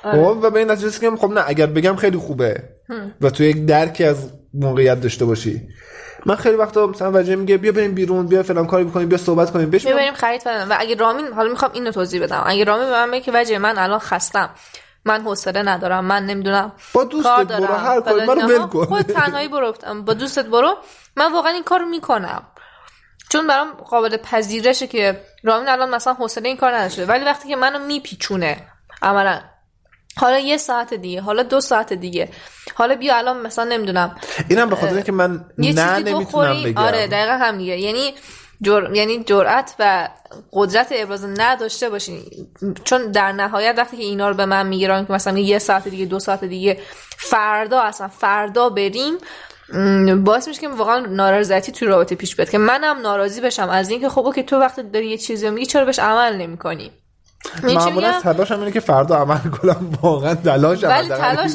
خب و به این نتیجه رسیدم خب نه اگر بگم خیلی خوبه. و تو یک درکی از موقعیت داشته باشی. من خیلی وقتا مثلا وجه میگه بیا بریم بیرون بیا فلان کاری بکنیم بیا صحبت کنیم بهش میگم ببریم خرید بدم و اگه رامین حالا می‌خوام اینو توضیح بدم. اگه رامین به من بگه که وجه من الان خستم. من حوصله ندارم من نمی‌دونم با دوستت کار برو، دارم. هر کاری، منو. ول کن. خود تنهایی برو. با دوستت برو. من واقعا این کارو می‌کنم. چون برام قابل پذیرشه که رامین الان مثلا حوصله این کار نداشته. ولی وقتی که منو میپیچونه عملا. حالا یه ساعت دیگه حالا دو ساعت دیگه. حالا بیا الان مثلا نمی‌دونم. اینم به خاطر اینکه من نه نمی‌تونم بگم. آره دقیقا هم دیگه یعنی جر... یعنی جرأت و قدرت ابراز نداشته باشین. چون در نهایت وقتی که اینا رو به من می‌گیرن که مثلا یه ساعت دیگه دو ساعت دیگه فردا اصلا فردا بریم باعث میشه که واقعا نارضایتی توی رابطه پیش بیاد. که منم ناراضی بشم از اینکه خب که تو وقتی داری یه چیزی میگی چرا بهش عمل نمی‌کنی؟ معمولا تلاشم اینه که فردا عمل کنم واقعا تلاشم ولی. تلاش.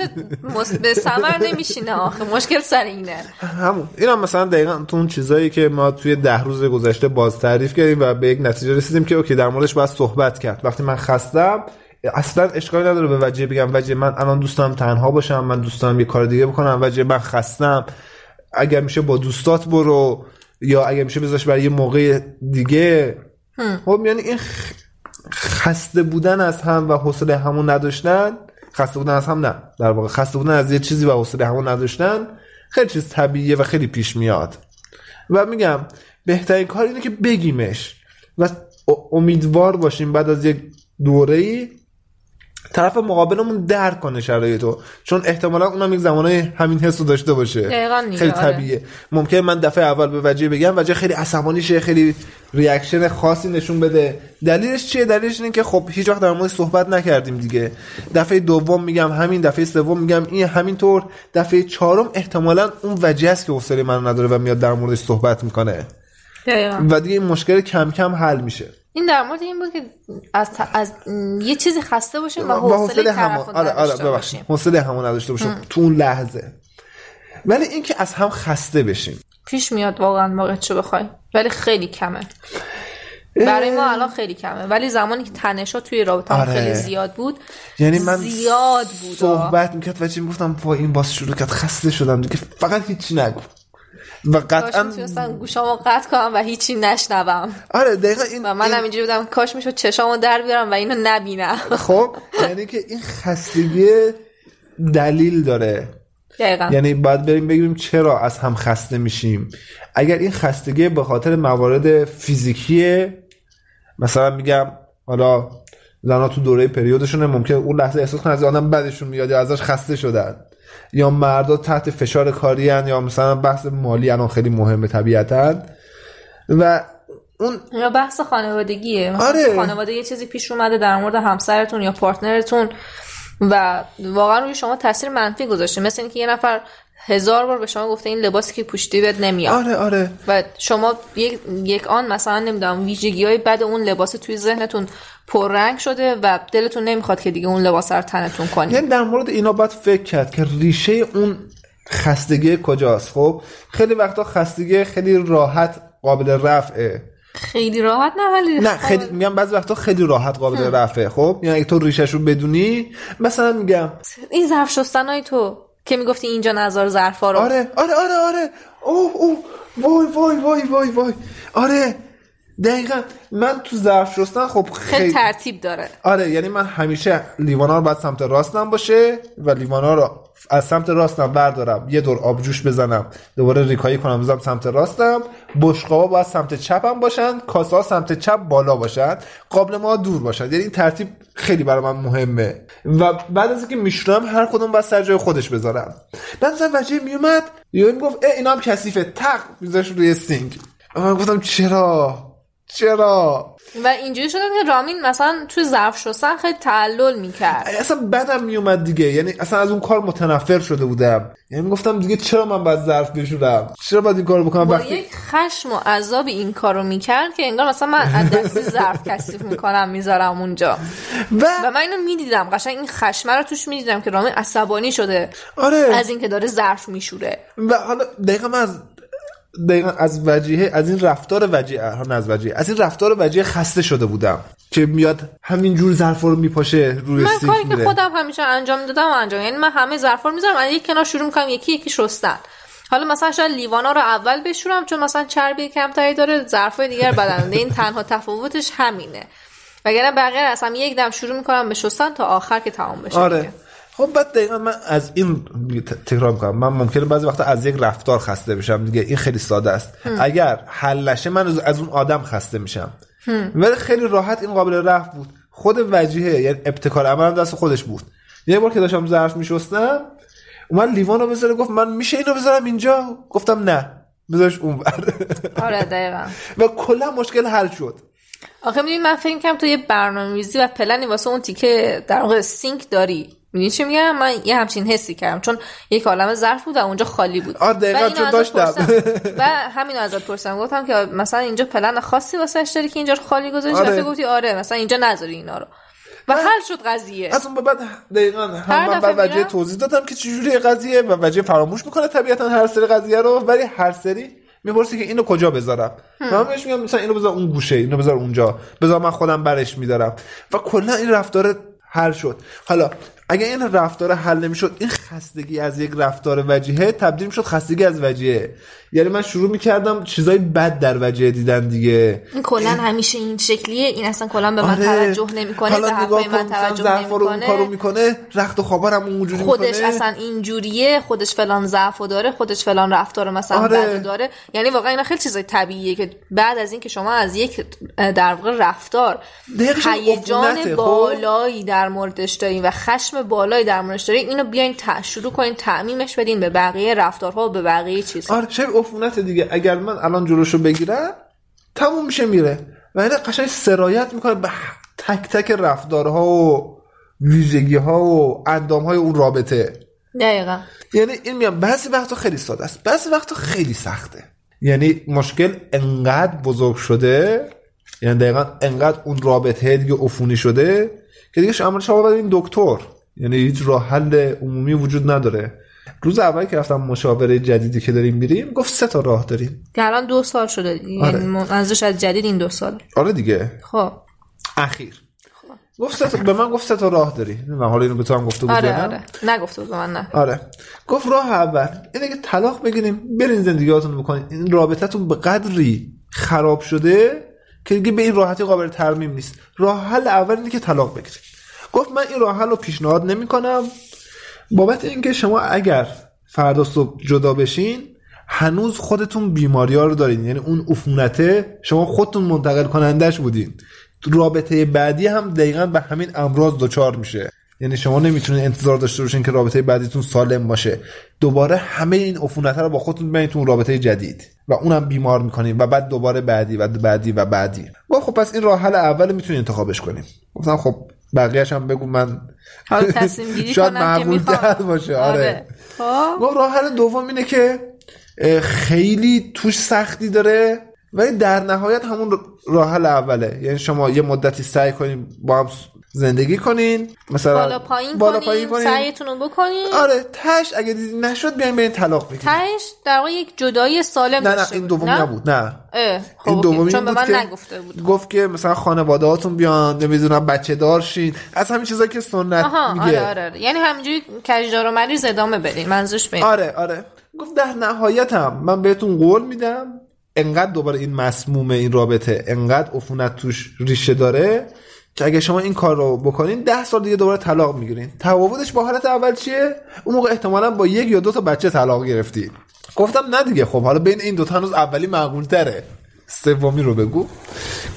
به ثمر نمیشینه آخه مشکل سر اینه همون این هم مثلا دقیقا تو اون چیزایی که ما توی ده روز گذشته باز تعریف کردیم و به یک نتیجه رسیدیم که اوکی در موردش باید صحبت کرد وقتی من خستم اصلا اشکالی نداره به وجه بگم وجه من الان دوستم تنها باشم من دوستم یه کار دیگه بکنم وجه من خستم اگر میشه با دوستات برو یا اگر میشه بذارش برای یه موقع دیگه خب یعنی این خ- خسته بودن از هم و حوصله همون نداشتن خسته بودن از هم نه. در واقع خسته بودن از یه چیزی و حوصله همون نداشتن خیلی چیز طبیعیه و خیلی پیش میاد. و میگم بهترین کار اینه که بگیمش. و امیدوار باشیم بعد از یک دوره ای طرف مقابلمون درک کنه شرایطو چون احتمالا اونم یک زمانه همین حس رو داشته باشه. خیلی آره. طبیعیه. ممکن من دفعه اول به وجه بگم وجه خیلی عصبانی شه خیلی ریاکشن خاصی نشون بده. دلیلش چیه؟ دلیلش اینه که خب هیچ وقت در موردش صحبت نکردیم دیگه. دفعه دوم میگم همین دفعه سوم میگم این همینطور. دفعه چهارم احتمالا اون وجه است که حوصله من نداره و میاد در موردش صحبت می‌کنه. دقیقاً. و دیگه این مشکل کم کم حل میشه. این در مورد این بود که از, ت- از یه چیزی خسته باشیم و حوصله همون آره آره ببخشید. حوصله همون نداشته باشیم تو اون لحظه. ولی اینکه از هم خسته بشیم. پیش میاد واقعا واقعا چه بخوای. ولی خیلی کمه. برای ما الان خیلی کمه. ولی زمانی که تنشا توی رابطه آره. خیلی زیاد بود یعنی من زیاد بود صحبت می‌کرد و چی می‌گفتم؟ با این باز شروع کرد. خسته شدم. دیگه فقط هیچی نگو و قطعا می‌تونستم گوشامو قطع کنم و هیچی نشنوم. آره دقیقا این, و من این- اینجوری بودم کاش می‌شد چشامو در بیارم و اینو نبینم. خب یعنی که این خستگی دلیل داره. دقیقا. یعنی باید بریم بگیم چرا از هم خسته میشیم. اگر این خستگی به خاطر موارد فیزیکیه مثلا میگم حالا زنها تو دوره پریودشونه ممکن اون لحظه احساس کنن از آدم بدشون میاد یا ازش خسته شدن. یا مردا تحت فشار کاری هن یا مثلا بحث مالی الان خیلی مهمه طبیعتا. و اون یا بحث خانوادگیه. مثلا آره. خانواده یه چیزی پیش اومده در مورد همسرتون یا پارتنرتون و واقعا روی شما تاثیر منفی گذاشته. مثل اینکه یه نفر هزار بار به شما گفته این لباسی که پوشیدی بهت نمیاد. آره آره. و شما یک, یک آن مثلا نمی‌دونم ویژگی های بد اون لباس توی ذهنتون پررنگ شده و دلتون نمی‌خواد که دیگه اون لباس رو تنتون کنید یعنی در مورد اینا باید فکر کرد که ریشه اون خستگی کجاست. خب خیلی وقتا خستگی خیلی راحت قابل رفعه. خیلی راحت نه ولی نه خیلی میگم بعضی وقتا خیلی راحت قابل رفعه. خب یعنی اگه تو ریشش رو بدونی مثلا میگم این ظرف شستنای تو که می‌گفتی اینجا نظر ظرفا رو. آره آره آره آره. اوه اوه. وای وای وای وای وای. آره. دقیقا من تو ظرف شستن خب خیلی خیلی ترتیب داره. آره یعنی من همیشه لیوانا رو باید سمت راستم باشه و لیوانا رو از سمت راستم بردارم. یه دور آبجوش بزنم دوباره ریکایی کنم بزنم سمت راستم. بشقابا باید سمت چپم باشن کاسه ها سمت چپ بالا باشن قابل ما دور باشن. یعنی این ترتیب خیلی برای من مهمه. و بعد از اینکه میشورم هر کدوم باید سر جای خودش بذارم بعد مثلا وجه میومد یهو می‌گفت اه اینا هم کثیفه. تق میذاش روی سینک و من گفتم چرا؟ چرا؟ و اینجوری شده که رامین مثلا توی ظرف شستن خیلی تعلل می‌کرد. اصلا بدم میومد دیگه. یعنی اصلا از اون کار متنفر شده بودم. یعنی گفتم دیگه چرا من باید ظرف بشورم؟ چرا باید این کارو بکنم؟ با وقتی یک خشم و عذاب این کارو می‌کرد که انگار مثلا من از دستی ظرف کثیف می‌کنم می‌ذارم اونجا. و و من اینو می‌دیدم. قشنگ این خشمه رو توش می‌دیدم که رامین عصبانی شده آره. از اینکه داره ظرف میشوره. و حالا دقیقا من از دقیقا از وجیه از این رفتار وجیه ها نه از وجیه از این رفتار وجیه خسته شده بودم که میاد همینجور ظرف رو میپاشه روی من کاری که خودم همیشه انجام دادم و انجام یعنی من همه ظرفا رو می‌ذارم از یک کنار شروع می‌کنم یکی یکی شستن حالا مثلا شاید لیوانا رو اول بشورم چون مثلا چربی کمتری داره ظرفای دیگر بدن این تنها تفاوتش همینه. وگرنه بقیه اصلا یک دم شروع می‌کنم به شستن تا آخر که تمام بشه آره. دیگه. خب بعد دقیقا من از این تکرار می‌کنم. من ممکنه بعضی وقتا از یک رفتار خسته بشم. دیگه این خیلی ساده است. اگر حلشه من از- اون آدم خسته میشم. ولی خیلی راحت این قابل رفت بود. خود وجیه یعنی ابتکار عملم دست خودش بود. یه بار که داشتم ظرف میشستم اومد لیوان رو بذاره گفت من میشه اینو بذارم اینجا؟ گفتم نه. بذارش اون آره دقیقا. و کلا مشکل حل شد. آخه می‌دونی من فکر کنم تو یه برنامه‌ریزی و پلنی واسه اون تیکه در واقع سینک داری. می‌دونی چی میگم؟ من یه همچین حسی کردم چون یک عالم ظرف بود و اونجا خالی بود. آه، دقیقاً، چون داشتم. (laughs) و همینو ازت پرسیدم. گفتم که مثلا اینجا پلن خاصی واسش داری که اینجا خالی گذاشتی؟ آره. گفتی آره مثلا اینجا نذاری اینا رو. و حل شد قضیه. از اون به بعد دقیقا هم من بر وجه؟ توضیح دادم که چجوری قضیه و وجه فراموش می‌کنه طبیعتا هر سری قضیه رو ولی هر سری می‌پرسی که اینو کجا بذارم. من بهش میگم مثلا اینو بذار اون گوشه اینو بذار اونجا. بذار من خودم برش میدارم. و کلا این رفتار حل شد. حالا اگه این رفتار حل نمی‌شد این خستگی از یک رفتار وجیه تبدیل می‌شد خستگی از وجیه. یعنی من شروع می‌کردم چیزای بد در وجیه دیدن دیگه این کلا همیشه این شکلیه این اصلا کلا به من آره. توجه نمی‌کنه حالا به حرفای من توجه اون کارو نمی‌کنه می‌کنه رخت و خوابارم اونجوری خودش می‌کنه اصلا اینجوریه خودش فلان ضعف داره خودش فلان رفتار مثلا آره. بد داره یعنی واقعا اینا خیلی چیزای طبیعیه که بعد از اینکه شما از یک در واقع رفتار هیجان خب؟ بالایی در موردش دارین و خشم بالایی در موردش دارین اینو بیاین ت- شروع کنین تعمیمش بدین به بقیه رفتارها و به بقیه چیزها آره عفونت دیگه. اگر من الان جلوشو بگیرم تموم میشه میره. و این قشنگ سرایت می‌کنه به تک تک رفتارها و ویژگی ها و اندام های اون رابطه. دقیقا. یعنی این میام بعضی وقتا خیلی ساده است. بعضی وقتا خیلی سخته. یعنی مشکل انقدر بزرگ شده یعنی دقیقا انقدر اون رابطه دیگه عفونی شده که دیگه شما شما این دکتر. یعنی هیچ راه حل عمومی وجود نداره. روز اول که رفتم مشاوره جدیدی که داریم میریم گفت سه تا راه داریم. که الان دو سال شده. آره. یعنی منظورش از جدید این دو سال. آره دیگه. خب. اخیر. گفت به من گفت تا راه داری. من حالا اینو به تو هم گفته بود آره؟ آره. نگفته بود به من نه. آره. گفت راه اول اینه که طلاق بگیریم برین زندگیاتون بکنین. این رابطتون به قدری خراب شده که دیگه به این راحتی قابل ترمیم نیست. راه حل اول اینه که طلاق بگیریم. گفت من این راه حل رو پیشنهاد نمی‌کنم. بابت اینکه شما اگر فردا صبح جدا بشین هنوز خودتون بیماری ها رو دارین. یعنی اون عفونته شما خودتون منتقل کنندش بودین. رابطه بعدی هم دقیقا به همین امراض دچار میشه. یعنی شما نمی‌تونین انتظار داشته باشین که رابطه بعدیتون سالم باشه. دوباره همه این عفونت رو با خودتون اون رابطه جدید. و اونم بیمار می‌کنین و بعد دوباره بعدی و بعدی و بعدی. گفت خب پس این راه حل اول می‌تونین انتخابش کنیم گفتم خب بقیه‌اش هم بگو من حالا تصمیم گیری (laughs) شاید معقول باشه. آره. خب. گفت راه حل دوم اینه که خیلی توش سختی داره ولی در نهایت همون راه حل اوله. یعنی شما یه مدتی سعی کنین با هم زندگی کنین مثلا بالا پایین بالا کنین پایین کنین. سعیتون رو بکنین آره تش اگه دیدی نشد بیاین برین طلاق بگیرین تهش در واقع یک جدایی سالم نه نه این. دومی؟ نبود نه خب این. دومی چون به من که نگفته بود گفت که مثلا خانواده هاتون بیان نمی‌دونم بچه دار شین از همین چیزایی که سنت آها میگه آره آره, آره. یعنی همینجوری کجدار و مریض ادامه بدین منظورش به این. آره آره گفت در نهایت هم من بهتون قول میدم انقدر دوباره این مسموم این رابطه انقدر عفونت توش ریشه داره که اگه شما این کار رو بکنین ده سال دیگه دوباره طلاق می‌گیرین. تفاوتش با حالت اول چیه؟ اون موقع احتمالا با یک یا دو تا بچه طلاق گرفتی. گفتم نه دیگه خب حالا بین این دو تا هنوز اولی معقول تره سومی رو بگو.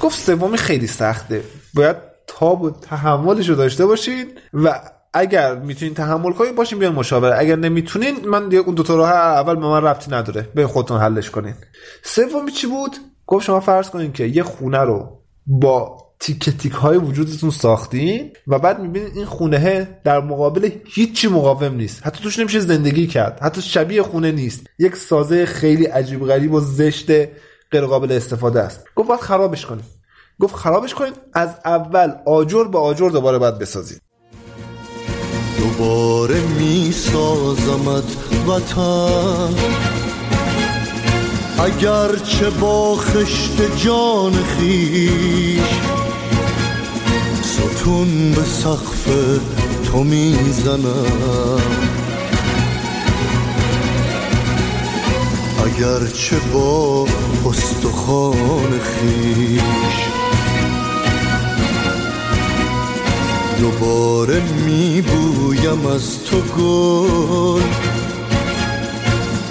گفت سومی خیلی سخته. باید تاب و تحملش رو داشته باشین و اگر می‌تونین تحمل کنین باشین بیان مشاوره. اگر نمی‌تونین من دیگه اون دو تا راه اول به من ربطی نداره. به خودتون حلش کنین. سومی چی بود؟ گفت شما فرض کنین که یه خونه رو با تیک تیک های وجودتون ساختین و بعد می‌بینید این خونه در مقابل هیچی مقاوم نیست. حتی توش نمیشه زندگی کرد. حتی شبیه خونه نیست. یک سازه خیلی عجیب غریب و زشت غیر قابل استفاده است. گفت باید خرابش کنیم. گفت خرابش کنین از اول آجر به آجر دوباره باید بسازید. دوباره می سازمت وطن. اگرچه با خشت جان خیش ستون به سقف تو می‌زنم. اگرچه با استخوان خیش دوباره میبویم از تو گل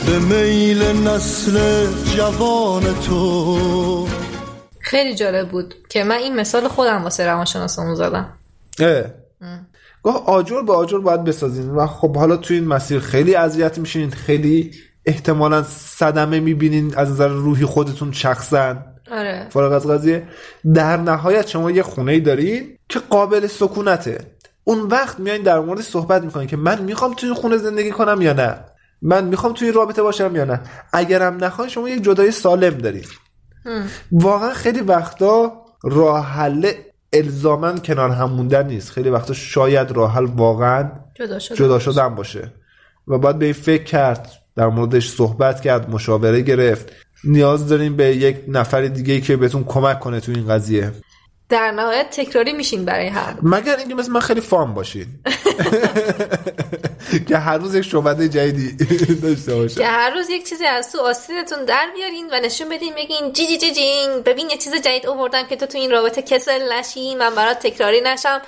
به میل نسل جوان تو. خیلی جالب بود که من این مثال خودم واسه روانشناسمون زدم. اه. گفت آجر به آجر باید بسازین. و خب حالا توی این مسیر خیلی اذیت میشین خیلی احتمالا صدمه می‌بینین از نظر روحی خودتون شخصا. آره. فارغ از قضیه. در نهایت شما یه خونه ای دارین که قابل سکونته. اون وقت میایین در مورد صحبت می‌کنین که من می‌خوام توی این خونه زندگی کنم یا نه؟ من می‌خوام توی این رابطه باشم یا نه؟ اگرم نخواین شما یک جدای سالم دارین. واقعا خیلی وقتا راه حل الزاما کنار هم موندن نیست. خیلی وقتا شاید راه حل واقعا جدا شد جدا شدن باشه. و باید به این فکر کرد در موردش صحبت کرد مشاوره گرفت. نیاز داریم به یک نفر دیگه که بهتون کمک کنه تو این قضیه. در نهایت تکراری میشین برای هم. مگر اینکه مثل من خیلی فام باشین. (laughs) که هر روز یک شعبده جدیدی (laughs) داشته باشه که هر روز یک چیزی از تو آستینتون در بیارین و نشون بدین بگین جی جی جی جین ببین یه چیز جدید آوردم که تو تو این رابطه کسل نشی من برات تکراری نشم.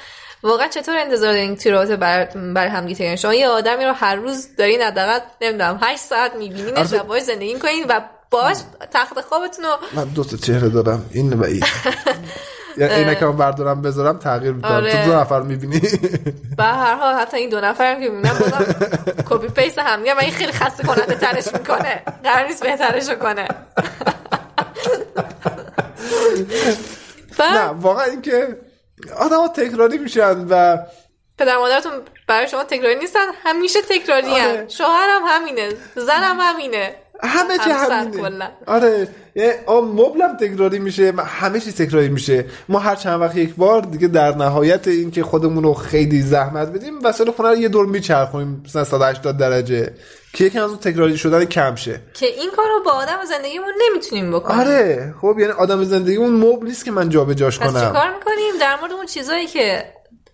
واقعا چطور انتظار دارین توی رابطه بر, بر تکراری شما یه آدمی رو هر روز دارین حداقل نمی‌دونم 8 ساعت میبینینش آره. و باش زندگی کنین و باش تخت خوابتون رو من دو تا چهره دارم. این و این. (laughs) یا عینکمو بردارم بذارم تغییر می‌کنم. آره. تو دو نفر می‌بینی. (laughs) به هر حال حتی این دو نفرم که می‌بینم بازم copy paste هم میگم این خیلی خسته کننده ترش می‌کنه. قرار نیست بهترش کنه. (laughs) نه واقعا اینکه آدم ها تکراری میشن و پدر مادرتون برای شما تکراری نیستن همیشه تکراری آره. هم شوهرم همینه زنم همینه. همه چی همینه. آره مبلم تکراری میشه همه چی تکراری میشه. ما هر چند وقت یک بار دیگه در نهایت اینکه خودمون رو خیلی زحمت بدیم وسایل خونه رو یه دور میچرخونیم مثلا 180 درجه. که یکی از اون تکراری شدن کم شه. که این کار رو با آدم زندگیمون نمی‌تونیم بکنیم. آره خب یعنی آدم زندگی اون مبل نیست که من جابجاش پس کنم. کار می‌کنیم؟ در مورد اون چیزایی که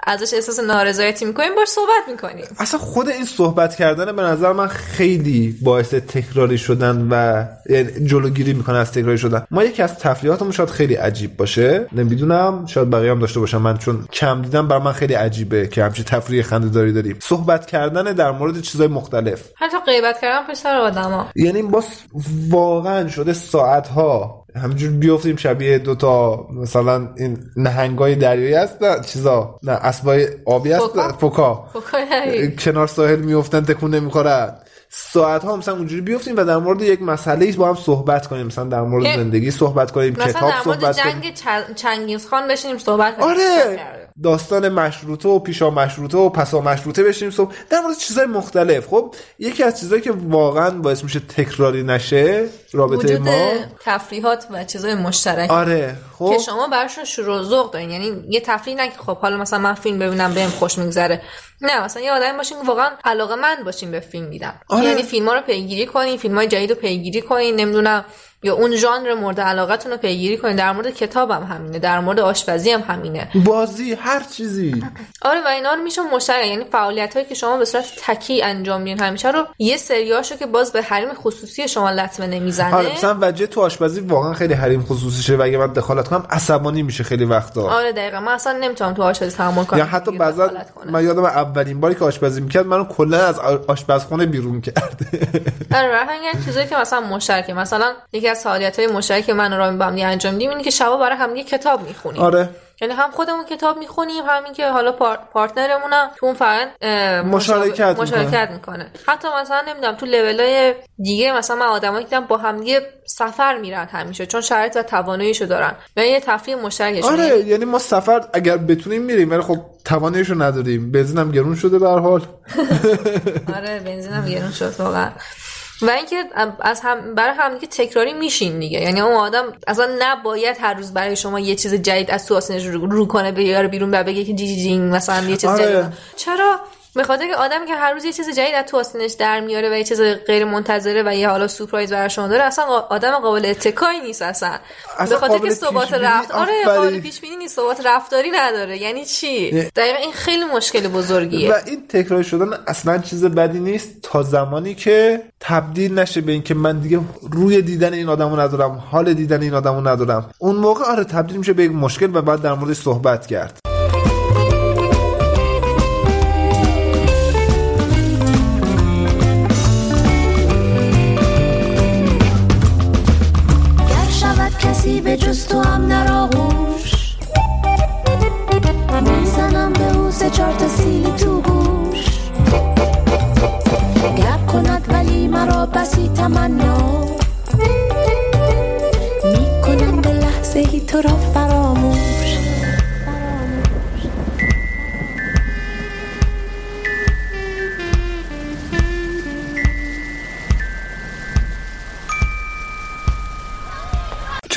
ازش احساس نارضایتی می‌کنیم باش صحبت می‌کنیم. اصلا خود این صحبت کردن به نظر من خیلی باعث تکراری شدن و یعنی جلوگیری می‌کنه از تکراری شدن. ما یکی از تفریحاتمون شاید خیلی عجیب باشه. نمی‌دونم شاید بقیه هم داشته باشم من چون کم دیدم بر من خیلی عجیبه که همچین تفریح خنده داری داریم صحبت کردن در مورد چیزای مختلف. حتی غیبت کردن پشت سر آدما. یعنی با واقعا شده ساعت ها همجور بیفتیم شبیه دوتا مثلا این نهنگای دریایی هست نه چیزا نه اسبای آبی هست فوکا؟ فوکا. فکر کنار ساحل میفتن تکون نمی‌خورن. ساعت ها مثلا اونجوری بیفتیم و در مورد یک مسئله با هم صحبت کنیم مثلا در مورد که- زندگی صحبت کنیم مثلا کتاب در مورد صحبت کنیم. جنگ چ- چنگیز خان بشینیم صحبت کنیم. آره. داستان مشروطه و پیشا مشروطه و پسا مشروطه بشیم صبح. در مورد چیزای مختلف. خب یکی از چیزایی که واقعا باعث میشه تکراری نشه رابطه وجود ما تفریحات و چیزای مشترک. آره خب. که شما براشون شروع ذوق دارین. یعنی یه تفریح نه که خب حالا مثلا من فیلم ببینم بهم خوش میگذره. نه مثلا یه آدمی باشین واقعا علاقه من باشین به فیلم دیدن آره. یعنی فیلم ها رو پیگیری کنین فیلم های جدید رو پیگیری کنین. نمی‌دونم یا اون ژانر مورد علاقتون رو پیگیری کنین. در مورد کتاب هم همینه. در مورد آشپزی هم همینه. بازی هر چیزی. آره و اینا رو میشه مشترک. یعنی فعالیت هایی که شما به صورت تکی انجام میدین همیشه رو یه سریاشو که باز به حریم خصوصی شما لطمه نمی‌زنه. آره مثلا وجه تو آشپزی واقعا خیلی حریم خصوصیشه و اگه من دخالت کنم عصبانی میشه خیلی وقتا. آره دقیقا. من اصلا نمی‌تونم تو آشپزی تحمل کنم. یا حتی بعضا. من یادم اولین باری که آشپزی می‌کرد منو کلا از آشپزخونه بیرون کرد. آره چیزایی که مثلا مشترکه. مثلا یکی از فعالیت های مشترک من و رامی با هم انجام میدیم اینه که شبا برای هم یه کتاب می‌خونیم. آره. یعنی هم خودمون کتاب می‌خونیم همین که حالا پار- پارتنرمونم تو اون فرآیند اه، مشارکت مشا- مشارکت می‌کنه. حتی مثلا نمی‌دونم تو لولای دیگه مثلا من آدمایی که با هم دیگه سفر میرن همیشه چون شرایط و تواناییشو دارن و یه تفریح مشترکشون. آره یعنی ما سفر اگر بتونیم میریم ولی خب تواناییشو نداریم. بنزین هم گرون شده به حال. (laughs) آره بنزینم گرون شد واقعا. و اینکه از هم برای هم دیگه تکراری میشین دیگه. یعنی اون آدم اصلا نباید هر روز برای شما یه چیز جدید از تو رو, رو کنه بیاره بیرون و بگه که جی جی جینگ مثلا یه چیز آره. جدید. چرا؟ به خاطر که آدمی که هر روز یه چیز جدید از تو آستینش در میاره و یه چیز غیر منتظره و یه حالا سورپرایز برای شما داره اصلا آدم قابل اتکایی نیست اصلا. اصلا به خاطر که ثبات رفت آره. قابل پیش بینی نیست ثبات رفتاری نداره. یعنی چی؟ دقیقا این خیلی مشکل بزرگیه. و این تکرار شدن اصلا چیز بدی نیست تا زمانی که تبدیل نشه به اینکه من دیگه روی دیدن این آدمو ندارم حال دیدن این آدمو ندارم. اون موقع آره تبدیل میشه به یک مشکل و بعد در موردش صحبت کرد.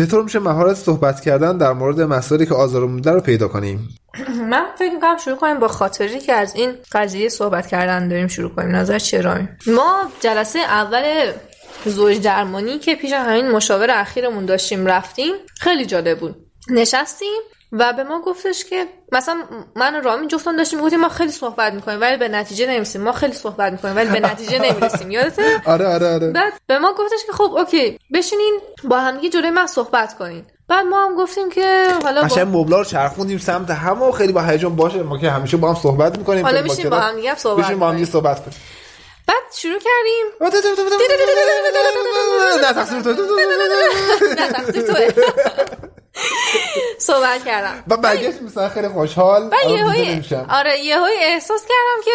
چطور میشه مهارت صحبت کردن در مورد مسائلی که آزارمون میده رو پیدا کنیم؟ (clears throat) من فکر می‌کنم شروع کنیم با خاطری که از این قضیه صحبت کردن داریم شروع کنیم. نظر چرا ما جلسه اول زوج درمانی که پیش همین مشاور اخیرمون داشتیم رفتیم خیلی جالب بود. نشستیم و به ما گفتش که مثلا من و رامی جفتم داشتیم می‌گفتیم ما خیلی صحبت می‌کنیم ولی به نتیجه نمی‌رسیم. ما خیلی صحبت می‌کنیم ولی به (laughs) نتیجه نمی‌رسیم. یادته؟ آره آره آره. بعد به ما گفتش که خب اوکی بشینین با هم دیگه جلوی من صحبت کنین. بعد ما هم گفتیم که حالا با... قشنگ مبلا رو چرخوندیم سمت هم و خیلی با هیجان باشه ما که همیشه با هم صحبت می‌کنیم. حالا بشین با هم دیگه صحبت بشین با هم. صحبت کنیم. بعد شروع کردیم. (laughs) نه تقصیر تو. نه تقصیر توه. (laughs) صحبت کردم. و برگشت مثلا خیلی خوشحال. و یه. آره یه احساس کردم که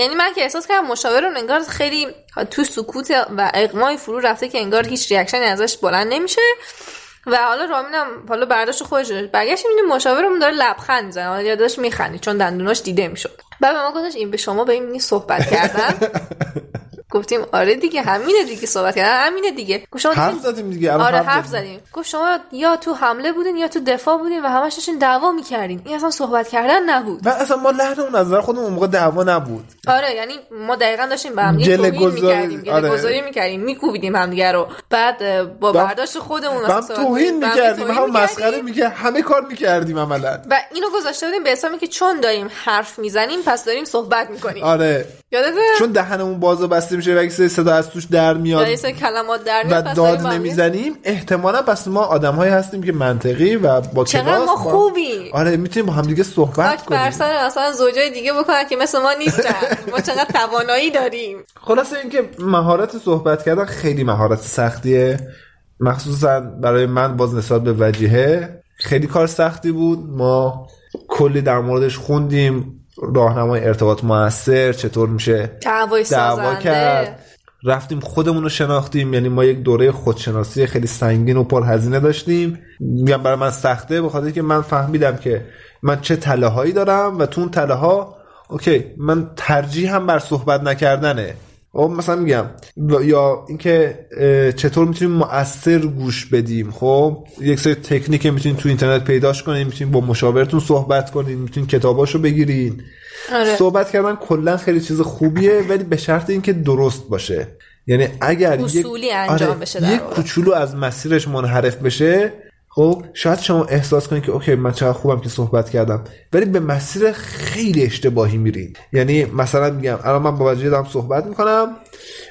یعنی من که احساس کردم مشاورم انگار خیلی تو سکوت و اقمای فرو رفته که انگار هیچ ریاکشنی ازش بلند نمیشه. و حالا رامینم حالا برداشت خودش برگشت می‌بینیم مشاورمون داره لبخند می‌زنه. حالا یادش میخندی چون دندوناش دیده می‌شد. بعد به ما گفتش این به شما به این صحبت کردن. (laughs) گفتیم آره دیگه همینه دیگه صحبت کردن همینه دیگه. گفت شما حرف زدیم دیگه آره حرف حرف زدیم. گفت شما یا تو حمله بودین یا تو دفاع بودین و همش داشتین دعوا می‌کردین. این اصلا صحبت کردن نبود. و اصلا ما لحنمون از نظر خودمون اون موقع دعوا نبود. آره یعنی ما دقیقا داشتیم به هم گله گذاری- می‌کردیم گله آره. گذاری می‌کردیم میکوبیدیم هم دیگه رو. بعد با با- برداشت خودمون مثلا توهین می‌کردیم. هم. مسخره می‌کرد. همه کار می‌کردیم عملا. و اینو گذاشته بودیم به حسابی که چون داریم حرف می‌زنیم پس داریم صحبت می‌کنیم. آره. یادته؟ چون دهنمون باز و بسته میشه و یک سری صدا از توش در میاد یا یه سری کلمات در و میاد پس داد نمی‌زنیم. احتمالا پس ما آدم هستیم که منطقی و با چقدر ما خوبیم. آره می‌تونیم با هم دیگه صحبت کنیم. سر اصلا زوجای دیگه بکنن که مثل ما نیستن. (laughs) ما چقدر توانایی داریم. خلاصه اینکه مهارت صحبت کردن خیلی مهارت سختیه. مخصوصا برای من باز نسبت به وجیهه خیلی کار سختی بود. ما کلی در موردش خوندیم. راهنمای ارتباط موثر چطور میشه دعوا کرد؟ رفتیم خودمون رو شناختیم یعنی ما یک دوره خودشناسی خیلی سنگین و پر هزینه داشتیم. میگم برای من سخته به خاطر که من فهمیدم که من چه تله هایی دارم و تو اون تله ها اوکی من ترجیح هم بر صحبت نکردنه. خب مثلا میگم یا اینکه چطور می‌تونیم مؤثر گوش بدیم خب یک سری تکنیک می‌تونید تو اینترنت پیداش کنید می‌تونید با مشاورتون صحبت کنید می‌تونید کتاباشو بگیرین آره. صحبت کردن کلا خیلی چیز خوبیه ولی به شرط اینکه درست باشه یعنی اگر اصولی یک انجام آره، بشه یک. کوچولو از مسیرش منحرف بشه خب شاید شما احساس کنید که اوکی من چقدر خوبم که صحبت کردم ولی به مسیر خیلی اشتباهی میرین یعنی مثلا میگم الان من با وجه دارم صحبت می‌کنم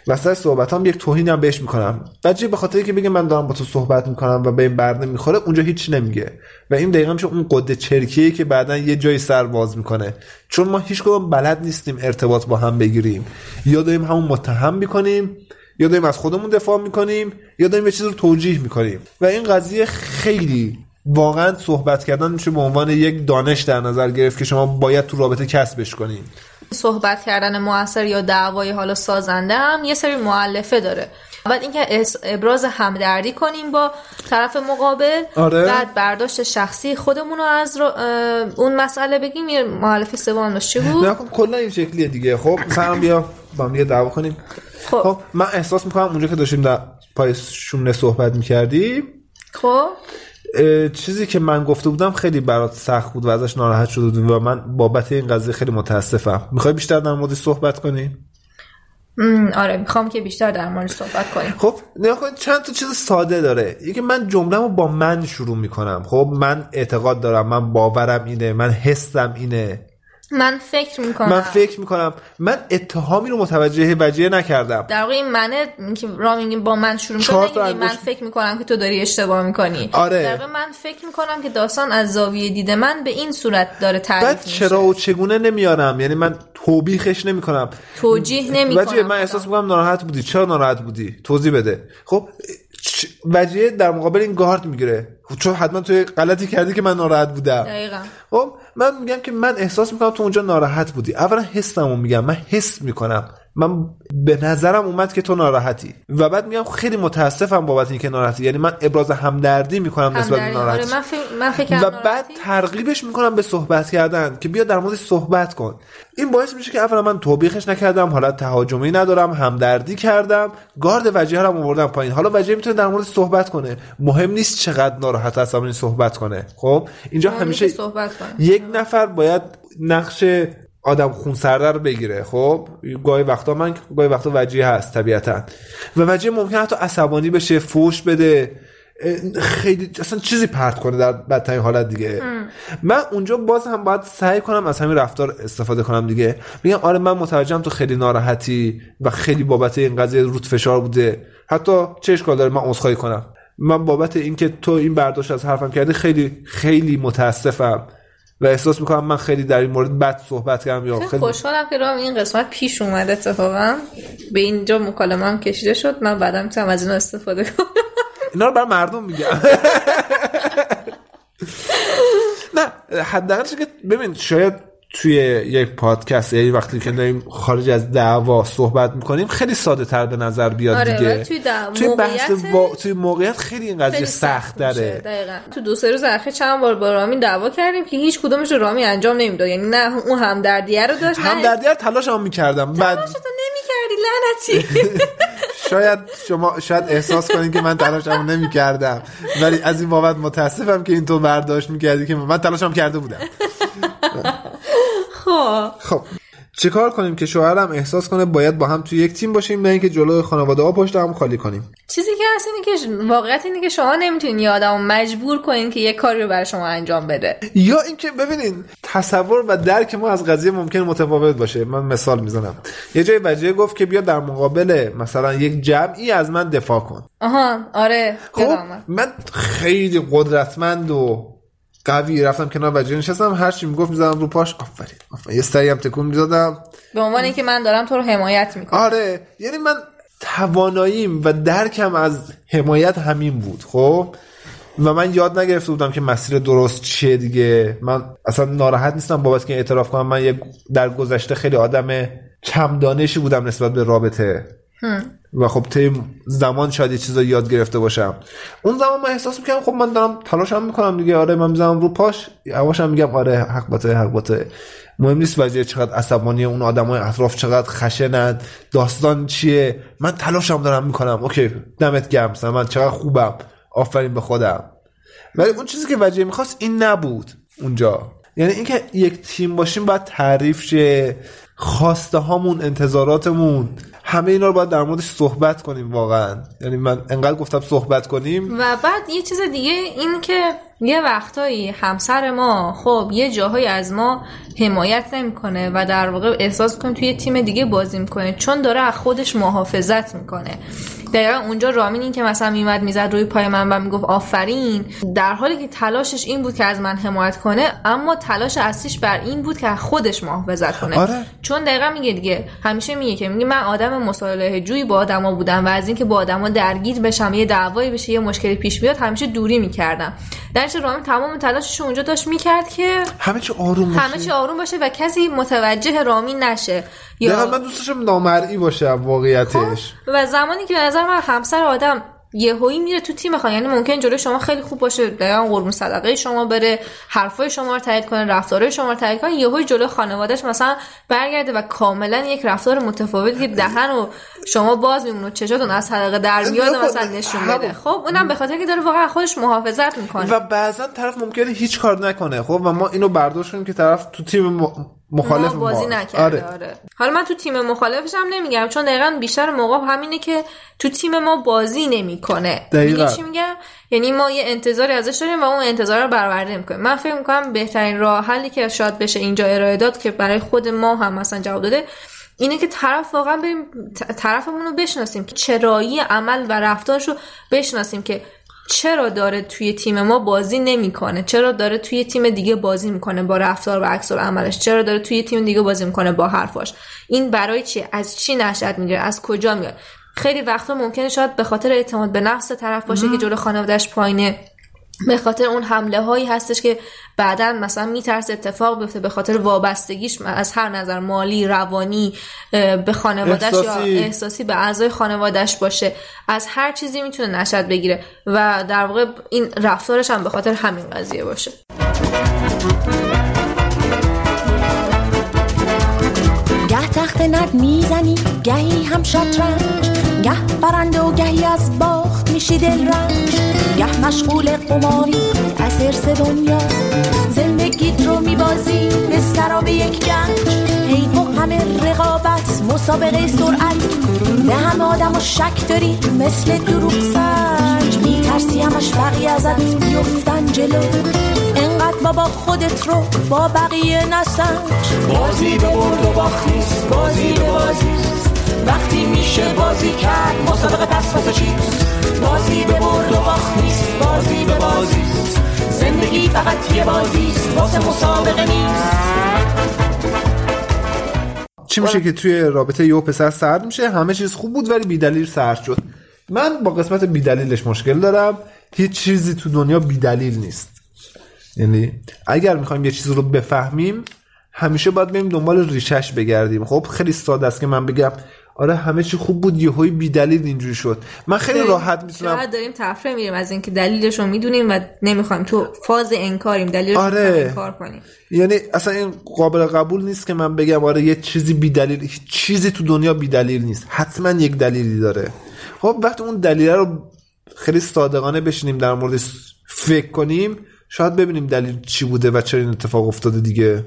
وسط صحبت هم یک توهین هم بهش می‌کنم. بچه به خاطر که بگه من دارم با تو صحبت می‌کنم و به این برنه می‌خوره اونجا هیچ نمیگه. و این دقیقا میشه اون قده چرکیه که بعدا یه جایی سر باز می‌کنه. چون ما هیچ کدوم بلد نیستیم ارتباط با هم بگیریم. یا داریم همون متهم می‌کنیم یا داریم از خودمون دفاع می‌کنیم یا داریم یه چیز رو توجیه می‌کنیم. و این قضیه خیلی واقعا صحبت کردن میشه به عنوان یک دانش در نظر گرفت که شما باید تو رابطه کسبش کنین صحبت کردن موثر یا دعوای حالا سازنده هم یه سری معلفه داره. بعد اینکه ابراز همدردی کنیم با طرف مقابل. آره. بعد برداشت شخصی خودمون رو از رو- اون مسئله بگیم. یه معلفه سوم چی بود؟ نه خب کلا این شکلیه دیگه. خب مثلا بیا با هم یه دعوا کنیم. خب. خب من احساس می‌کنم اونجا که داشتیم در پای شونه صحبت می‌کردیم خب. چیزی که من گفته بودم خیلی برات سخت بود و ازش ناراحت شده بودی و من بابت این قضیه خیلی متاسفم. می‌خوای بیشتر در موردش صحبت کنیم م، آره می‌خوام که بیشتر در مورد صحبت کنیم. خب کن چند تا چیز ساده داره. یکی من جمله‌مو با من شروع می‌کنم. خب من اعتقاد دارم من باورم اینه من حسم اینه. من فکر می‌کنم. من فکر می‌کنم. من اتهامی رو متوجه وجیه نکردم. در واقع این منه که را میگیم با من شروع می‌کنم تا من فکر می‌کنم که تو داری اشتباه می‌کنی. آره. در واقع من فکر می‌کنم که داستان از زاویه دید من به این صورت داره تعریف بعد میشه. چرا و چگونه نمیارم؟ یعنی من توبیخش نمی‌کنم. توجیه نمی وجیه من احساس می‌کنم ناراحت بودی. چرا ناراحت بودی؟ توضیح بده. خب وجیه در مقابل این گارد می‌گیره. خب چون حتما توی غلطی کردی که من ناراحت بودم. دقیقا. خب من میگم که من احساس می‌کنم تو اونجا ناراحت بودی. اولا حسمو میگم. من حس می‌کنم. من به نظرم اومد که تو ناراحتی. و بعد میگم خیلی متاسفم بابت اینکه ناراحتی. یعنی من ابراز همدردی می‌کنم نسبت به همدردی. ناراحتی آره من فکر من فکر و بعد ترغیبش می‌کنم به صحبت کردن که بیا در مورد صحبت کن. این باعث میشه که اولا من توبیخش نکردم حالا تهاجمی ندارم همدردی کردم گارد وجیه رو آوردم پایین. حالا وجیه می‌تونه در مورد صحبت کنه. مهم نیست چقدر ناراحت هستم این صحبت کنه. خب؟ اینجا همیشه صحبت کنه. یک نفر باید نقش آدم خونسرده رو بگیره خب؟ گاهی وقتا من گاهی وقتا وجیه هست طبیعتا. و وجیه ممکن حتی عصبانی بشه فوش بده خیلی اصلا چیزی پرت کنه در بدترین حالت دیگه. من اونجا باز هم باید سعی کنم از همین رفتار استفاده کنم دیگه. میگم آره من متوجهم تو خیلی ناراحتی و خیلی بابت این قضیه رود فشار بوده. حتی چه اشکال داره؟ من عذرخواهی کنم. من بابت اینکه تو این برداشت از حرفم کردی خیلی خیلی متاسفم. و احساس می‌کنم من خیلی در این مورد بد صحبت کردم یا خیلی خوشحالم که رام این قسمت پیش اومد اتفاقا. به اینجا مکالمه هم کشیده شد. من بعدا می‌تونم از این استفاده کنم. اینا رو بر مردم میگم. (laughs) نه حداقلش که ببین شاید توی یک پادکست یعنی وقتی که داریم خارج از دعوا صحبت می‌کنیم خیلی ساده تر به نظر بیاد آره، دیگه. توی توی بحث وا... توی موقعیت خیلی این قضیه سخت. داره. دقیقا. تو دو سه روز اخیر چند بار با رامی دعوا کردیم که هیچ کدومش رو رامی انجام نمی‌داد. یعنی نه اون همدردیه رو داشت نه همدردی رو تلاش هم می‌کردم. بعد نمی‌کردی لعنتی. (laughs) شاید شما شاید احساس کنید که من تلاشمو نمی‌کردم. ولی از این بابت متاسفم که اینطور برداشت می‌کردی که من تلاشم کرده بودم. خب خب چیکار کنیم که شوهرم احساس کنه باید با هم توی یک تیم باشیم نه اینکه جلوی خانواده ها پشت هم خالی کنیم؟ چیزی که هست اینه که واقعیت اینه که شما نمی‌تونین یه آدم رو مجبور کنین که یه کاری رو برای شما انجام بده. یا اینکه ببینین تصور و درک ما از قضیه ممکن متفاوت باشه. من مثال می‌زنم. یه جای وجیه گفت که بیا در مقابل مثلا یک جمعی از من دفاع کن. آها آره خب. من خیلی قدرتمند و قوی رفتم کنار وجیه نشستم هر چی می‌گفت می‌زدم رو پاش. آفرین آفرین. یه سری هم تکون می‌دادم. به عنوان اینکه من دارم تو رو حمایت می‌کنم. آره یعنی من تواناییم و درکم از حمایت همین بود خب؟ و من یاد نگرفته بودم که مسیر درست چیه دیگه. من اصلا ناراحت نیستم بابت که اعتراف کنم. من یک در گذشته خیلی آدم کم دانشی بودم نسبت به رابطه. و خب طی زمان شاید یه چیزا یاد گرفته باشم. اون زمان من احساس می‌کنم خب من دارم تلاشم می‌کنم دیگه. آره من می‌زنم رو پاش یواشم میگم آره حق باته حق باته مهم نیست وجه چقدر عصبانی اون آدمای اطراف چقدر خشنند داستان چیه. من تلاشم دارم می‌کنم. اوکی دمت گرم من چقدر خوبم. آفرین به خودم. ولی اون چیزی که وجه می‌خواست این نبود اونجا. یعنی اینکه یک تیم باشیم باید تعریف شه خواسته هامون انتظاراتمون همه اینا رو باید در موردش صحبت کنیم واقعا. یعنی من انقدر گفتم صحبت کنیم. و بعد یه چیز دیگه این که یه وقتایی همسر ما خب یه جاهایی از ما حمایت نمی‌کنه و در واقع احساس کنیم توی یه تیم دیگه بازی می‌کنه چون داره از خودش محافظت می‌کنه. دقیقا اونجا رامین این که مثلا میمد می‌زد روی پای من و می‌گفت آفرین. در حالی که تلاشش این بود که از من حمایت کنه اما تلاش اصلیش بر این بود که خودش محافظت کنه. آره. چون دقیقا میگه دیگه همیشه میگه که میگه من آدم مصالحه جویی با آدما بودم و از اینکه با آدما درگیر بشم یه دعوایی بشه یه مشکلی پیش بیاد همیشه دوری می‌کردم. در رامین تمام تلاشش اونجا داشت می‌کرد که همه چی آروم باشه. همه چی آروم باشه و کسی متوجه رامین نشه. دقیقا من دوست داشتم نامرئی باشه واقعیتش. و زمانی که به نظر من همسر آدم یهویی میره تو تیم خانه یعنی ممکن جلوی شما خیلی خوب باشه دقیقا قربون صدقه شما بره حرفای شما رو تایید کنه رفتارهای شما رو تایید کنه یهویی جلوی خانوادهش مثلا برگرده و کاملا یک رفتار متفاوتی که دهن و شما باز میمونه چشاتون از حلقه در میاد مثلا نشون بده خب اونم به خاطر که داره واقعا خودش محافظت می‌کنه و بعضا طرف ممکنه هیچ کار نکنه خب و ما اینو برداشت کنیم که طرف تو تیم. مخالف ما بازی ما. نکرده آره. آره. حالا من تو تیم مخالفش هم نمیگم چون دقیقا بیشتر موقع همینه که تو تیم ما بازی نمی‌کنه دقیقاً. چی میگم یعنی ما یه انتظاری ازش داریم و اون انتظار رو برآورده نمی‌کنه من فکر می‌کنم بهترین راه حلی که شاید بشه اینجا ارائه داد که برای خود ما هم مثلا جواب داده اینه که طرف واقعا بریم طرفمون رو بشناسیم که چرایی عمل و رفتارش رو بشناسیم که چرا داره توی تیم ما بازی نمی‌کنه؟ چرا داره توی تیم دیگه بازی می‌کنه با رفتار و عکس عملش چرا داره توی تیم دیگه بازی می‌کنه با حرفاش؟ این برای چیه؟ از چی نشأت می‌گیره؟ از کجا میاد؟ خیلی وقتا ممکنه شاید به خاطر اعتماد به نفس طرف باشه که جلو خانوادهش پایینه. به خاطر اون حمله هایی هستش که بعدا مثلا میترسه اتفاق بیفته به خاطر وابستگیش از هر نظر مالی روانی به خانوادهش احساسی. یا احساسی. به اعضای خانوادهش باشه. از هر چیزی می‌تونه نشد بگیره و در واقع این رفتارش هم به خاطر همین قضیه باشه. گه تخت نرد می‌زنی گهی هم شطرنج گه برنده و گهی از باخت میشی دل رنج گه مشغول قماری از حرس دنیا. زندگیت رو میبازی به سراب یک گنج. هی همه رقابت مسابقه سرعت. به همه آدم و شک داری مثل دروغ سنج. میترسی همش بقیه ازت بیفتن جلو. انقدر بابا خودت رو با بقیه نسنج. بازی به برد و باخت نیست بازی به بازی. وقتی میشه بازی کرد مسابقه پس واسه چیست؟ بازی به برد و باخت نیست بازی به بازی. زندگی فقط یه بازی واسه مسابقه نیست. چی میشه که توی رابطه یه و پسر سرد میشه؟ همه چیز خوب بود ولی بیدلیل سرد شد. من با قسمت بیدلیلش مشکل دارم. هیچ چیزی تو دنیا بیدلیل نیست. یعنی اگر می‌خوایم یه چیز رو بفهمیم همیشه باید بریم دنبال ریشش بگردیم. خب خیلی ساده است که من بگم آره همه چی خوب بود یهویی بیدلیل اینجوری شد. من خیلی راحت می‌تونم شاید داریم تفره میریم از اینکه دلیلش رو می‌دونیم و نمی‌خوایم تو فاز انکاریم دلیلش رو آره. انکار کنیم. یعنی اصلا این قابل قبول نیست که من بگم آره یه چیزی بیدلیل هیچ چیزی تو دنیا بیدلیل نیست. حتما یک دلیلی داره. خب وقتی اون دلیل رو خیلی صادقانه بشینیم در موردش فکر کنیم شاید ببینیم دلیل چی بوده و چرا این اتفاق افتاده دیگه.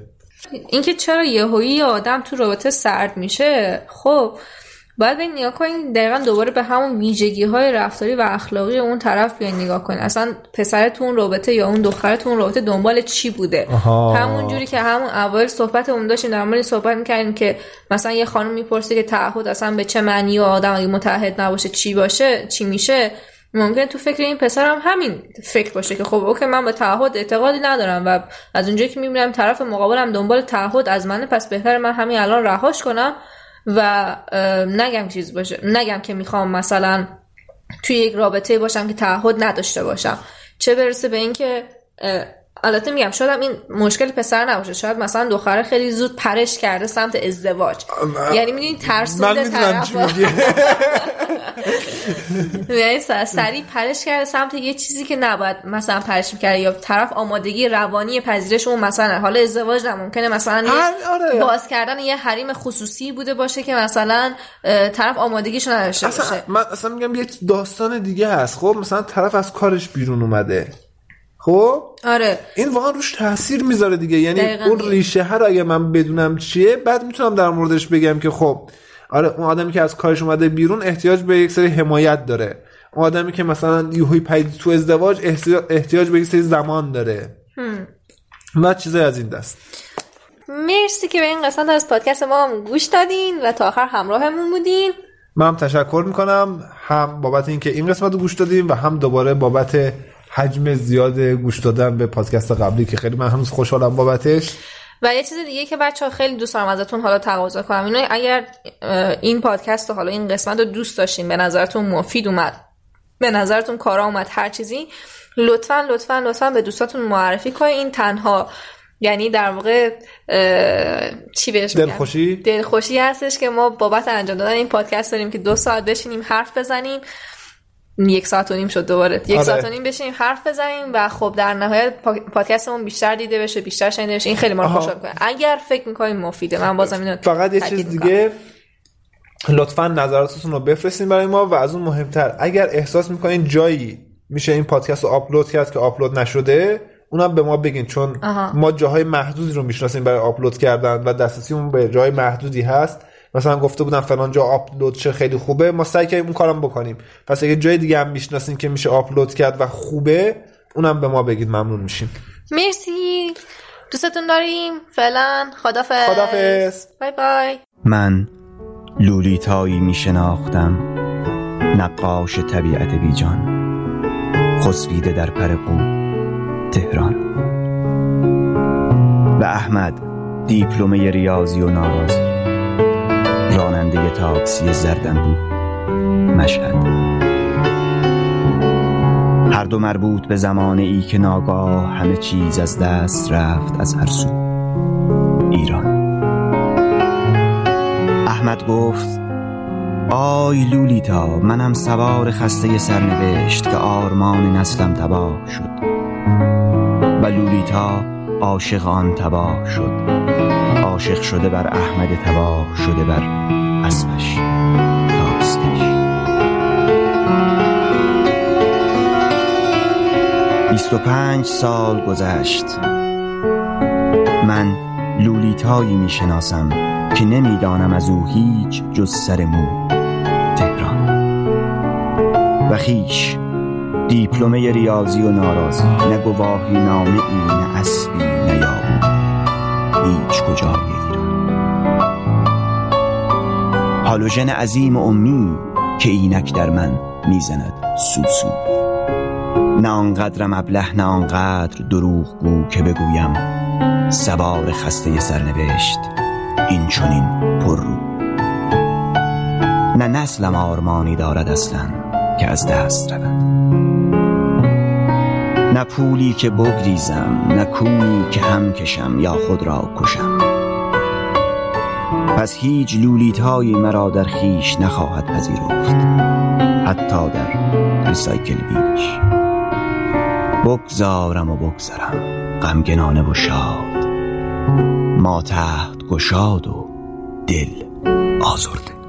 اینکه چرا یهویی یه آدم تو رابطه سرد میشه خب باید به نگاه کنید دقیقا دوباره به همون ویژگی های رفتاری و اخلاقی اون طرف بیاین نگاه کنید اصلا پسر تو اون رابطه یا اون دختر تو اون رابطه دنبال چی بوده؟ آها. همون جوری که همون اول صحبت اون داشتیم در مورد صحبت می‌کردیم که مثلا یه خانم می‌پرسه که تعهد اصلا به چه معنی و آدم اگه متحد نباشه چی باشه چی میشه؟ ممکن تو فکر این پسر هم همین فکر باشه که خب اوکی من به تعهد اعتقادی ندارم و از اونجایی که می‌بینم طرف مقابلم دنبال تعهد از منه پس بهتر من همین الان رهاش کنم. و نگم چیز باشه نگم که می‌خوام مثلا توی یک رابطه باشم که تعهد نداشته باشم. چه برسه به اینکه البته میگم شاید این مشکل پسر نباشه. شاید مثلا دختره خیلی زود پرش کرده سمت ازدواج. یعنی می‌دونی من می‌دونم چی طرف (laughs) یعنی سریع پرش کرده سمت یه چیزی که نباید مثلا پرش می‌کرده یا طرف آمادگی روانی پذیرش اون مثلا حالا ازدواج نه ممکنه مثلا یه آره. باز کردن یه حریم خصوصی بوده باشه که مثلا طرف آمادگیشو نداشته باشه. من اصلا میگم یک داستان دیگه هست. خب مثلا طرف از کارش بیرون اومده. خب؟ آره. این واقعا روش تاثیر می‌ذاره دیگه. یعنی اون. ریشه ها رو اگه من بدونم چیه بعد می‌تونم در موردش بگم که خب آره اون آدمی که از کارش اومده بیرون احتیاج به یک سری حمایت داره. اون آدمی که مثلا یوهی پید تو ازدواج احتیاج, به یک سری زمان داره. و چیزای از این دست. مرسی که به این قسمت از پادکست ما هم گوش دادین و تا آخر همراهمون بودین. من هم تشکر می‌کنم. هم بابت اینکه این قسمت رو گوش دادیم و هم دوباره بابت حجم زیاد گوش دادن به پادکست قبلی که خیلی من هنوز خوشحالم بابتش. و یه چیز دیگه که بچه ها خیلی دوست دارم ازتون حالا تقاضا کنم. اینو اگر این پادکست رو حالا این قسمت رو دوست داشتین به نظرتون مفید اومد به نظرتون کارا اومد هر چیزی لطفا لطفا لطفا به دوستاتون معرفی کنین. این تنها یعنی در واقع چی بهش دلخوشی؟ دلخوشی هستش که ما بابت انجام دادن این پادکست داریم که دو ساعت بشینیم حرف بزنیم. یک ساعت و نیم شد دوباره یک آره. ساعت و نیم بشینیم حرف بزنیم و خب در نهایت پا- پادکستمون بیشتر دیده بشه بیشتر شنیده بشه این خیلی ما رو. خوشحال کنه اگر فکر می‌کنیم مفیده من بازم اینو فقط یه چیز. دیگه لطفا نظراتتون رو بفرستین برای ما و از اون مهمتر اگر احساس می‌کنین جایی میشه این پادکست رو آپلود کرد که آپلود نشده اونم به ما بگین چون آها. ما جاهای محدودی رو می‌شناسیم برای آپلود کردن و دسترسیمون به جای محدودی هست مثلا گفته بودن فلان جا آپلود چه خیلی خوبه ما سعی کردیم اون کارم بکنیم. پس اگه جای دیگه هم می‌شناسین که میشه آپلود کرد و خوبه اونم به ما بگید ممنون میشیم. مرسی. دوستتون داریم. فعلا خدافظ. خدافظ. بای بای. من لولیتایی می شناختم نقاش طبیعت بیجان خسبیده در پرقو تهران. و احمد دیپلمه ریاضی و ناراضی. راننده تاکسی زردنبو مشهد. هر دو مربوط به زمانه ای که ناگاه همه چیز از دست رفت از هر سو. ایران. احمد گفت آی لولیتا منم سوار خسته سرنوشت که آرمان نسلم تباه شد. و لولیتا عاشق آن تباه شد. عاشق شده بر احمد تباه شده بر اسبش تاکسیش بیست و پنج سال گذشت. من لولیتایی می‌شناسم که نمی‌دانم از او هیچ جز سر مو. تهران. و خیش دیپلمه ریاضی و ناراضی نه گواهی نامه ای نه اسبی نه یابو. هیچ کجای ایران. هالوژن عظیم امی که اینک در من می‌زند سوسو. نه آنقدر ابله نه آنقدر دروغ گو که بگویم سوار خسته سرنوشت این چونین پر رو. نه نسلم آرمانی دارد اصلا که از دست رود نه پولی که بگریزم نه کونی که هم کشم یا خود را کشم. پس هیچ لولیتایی مرا در خیش نخواهد پذیرفت حتی در ریسایکل بینش بگذارم و بگذرم غمگنانه و شاد. ما تحت گشاد و دل آزرده.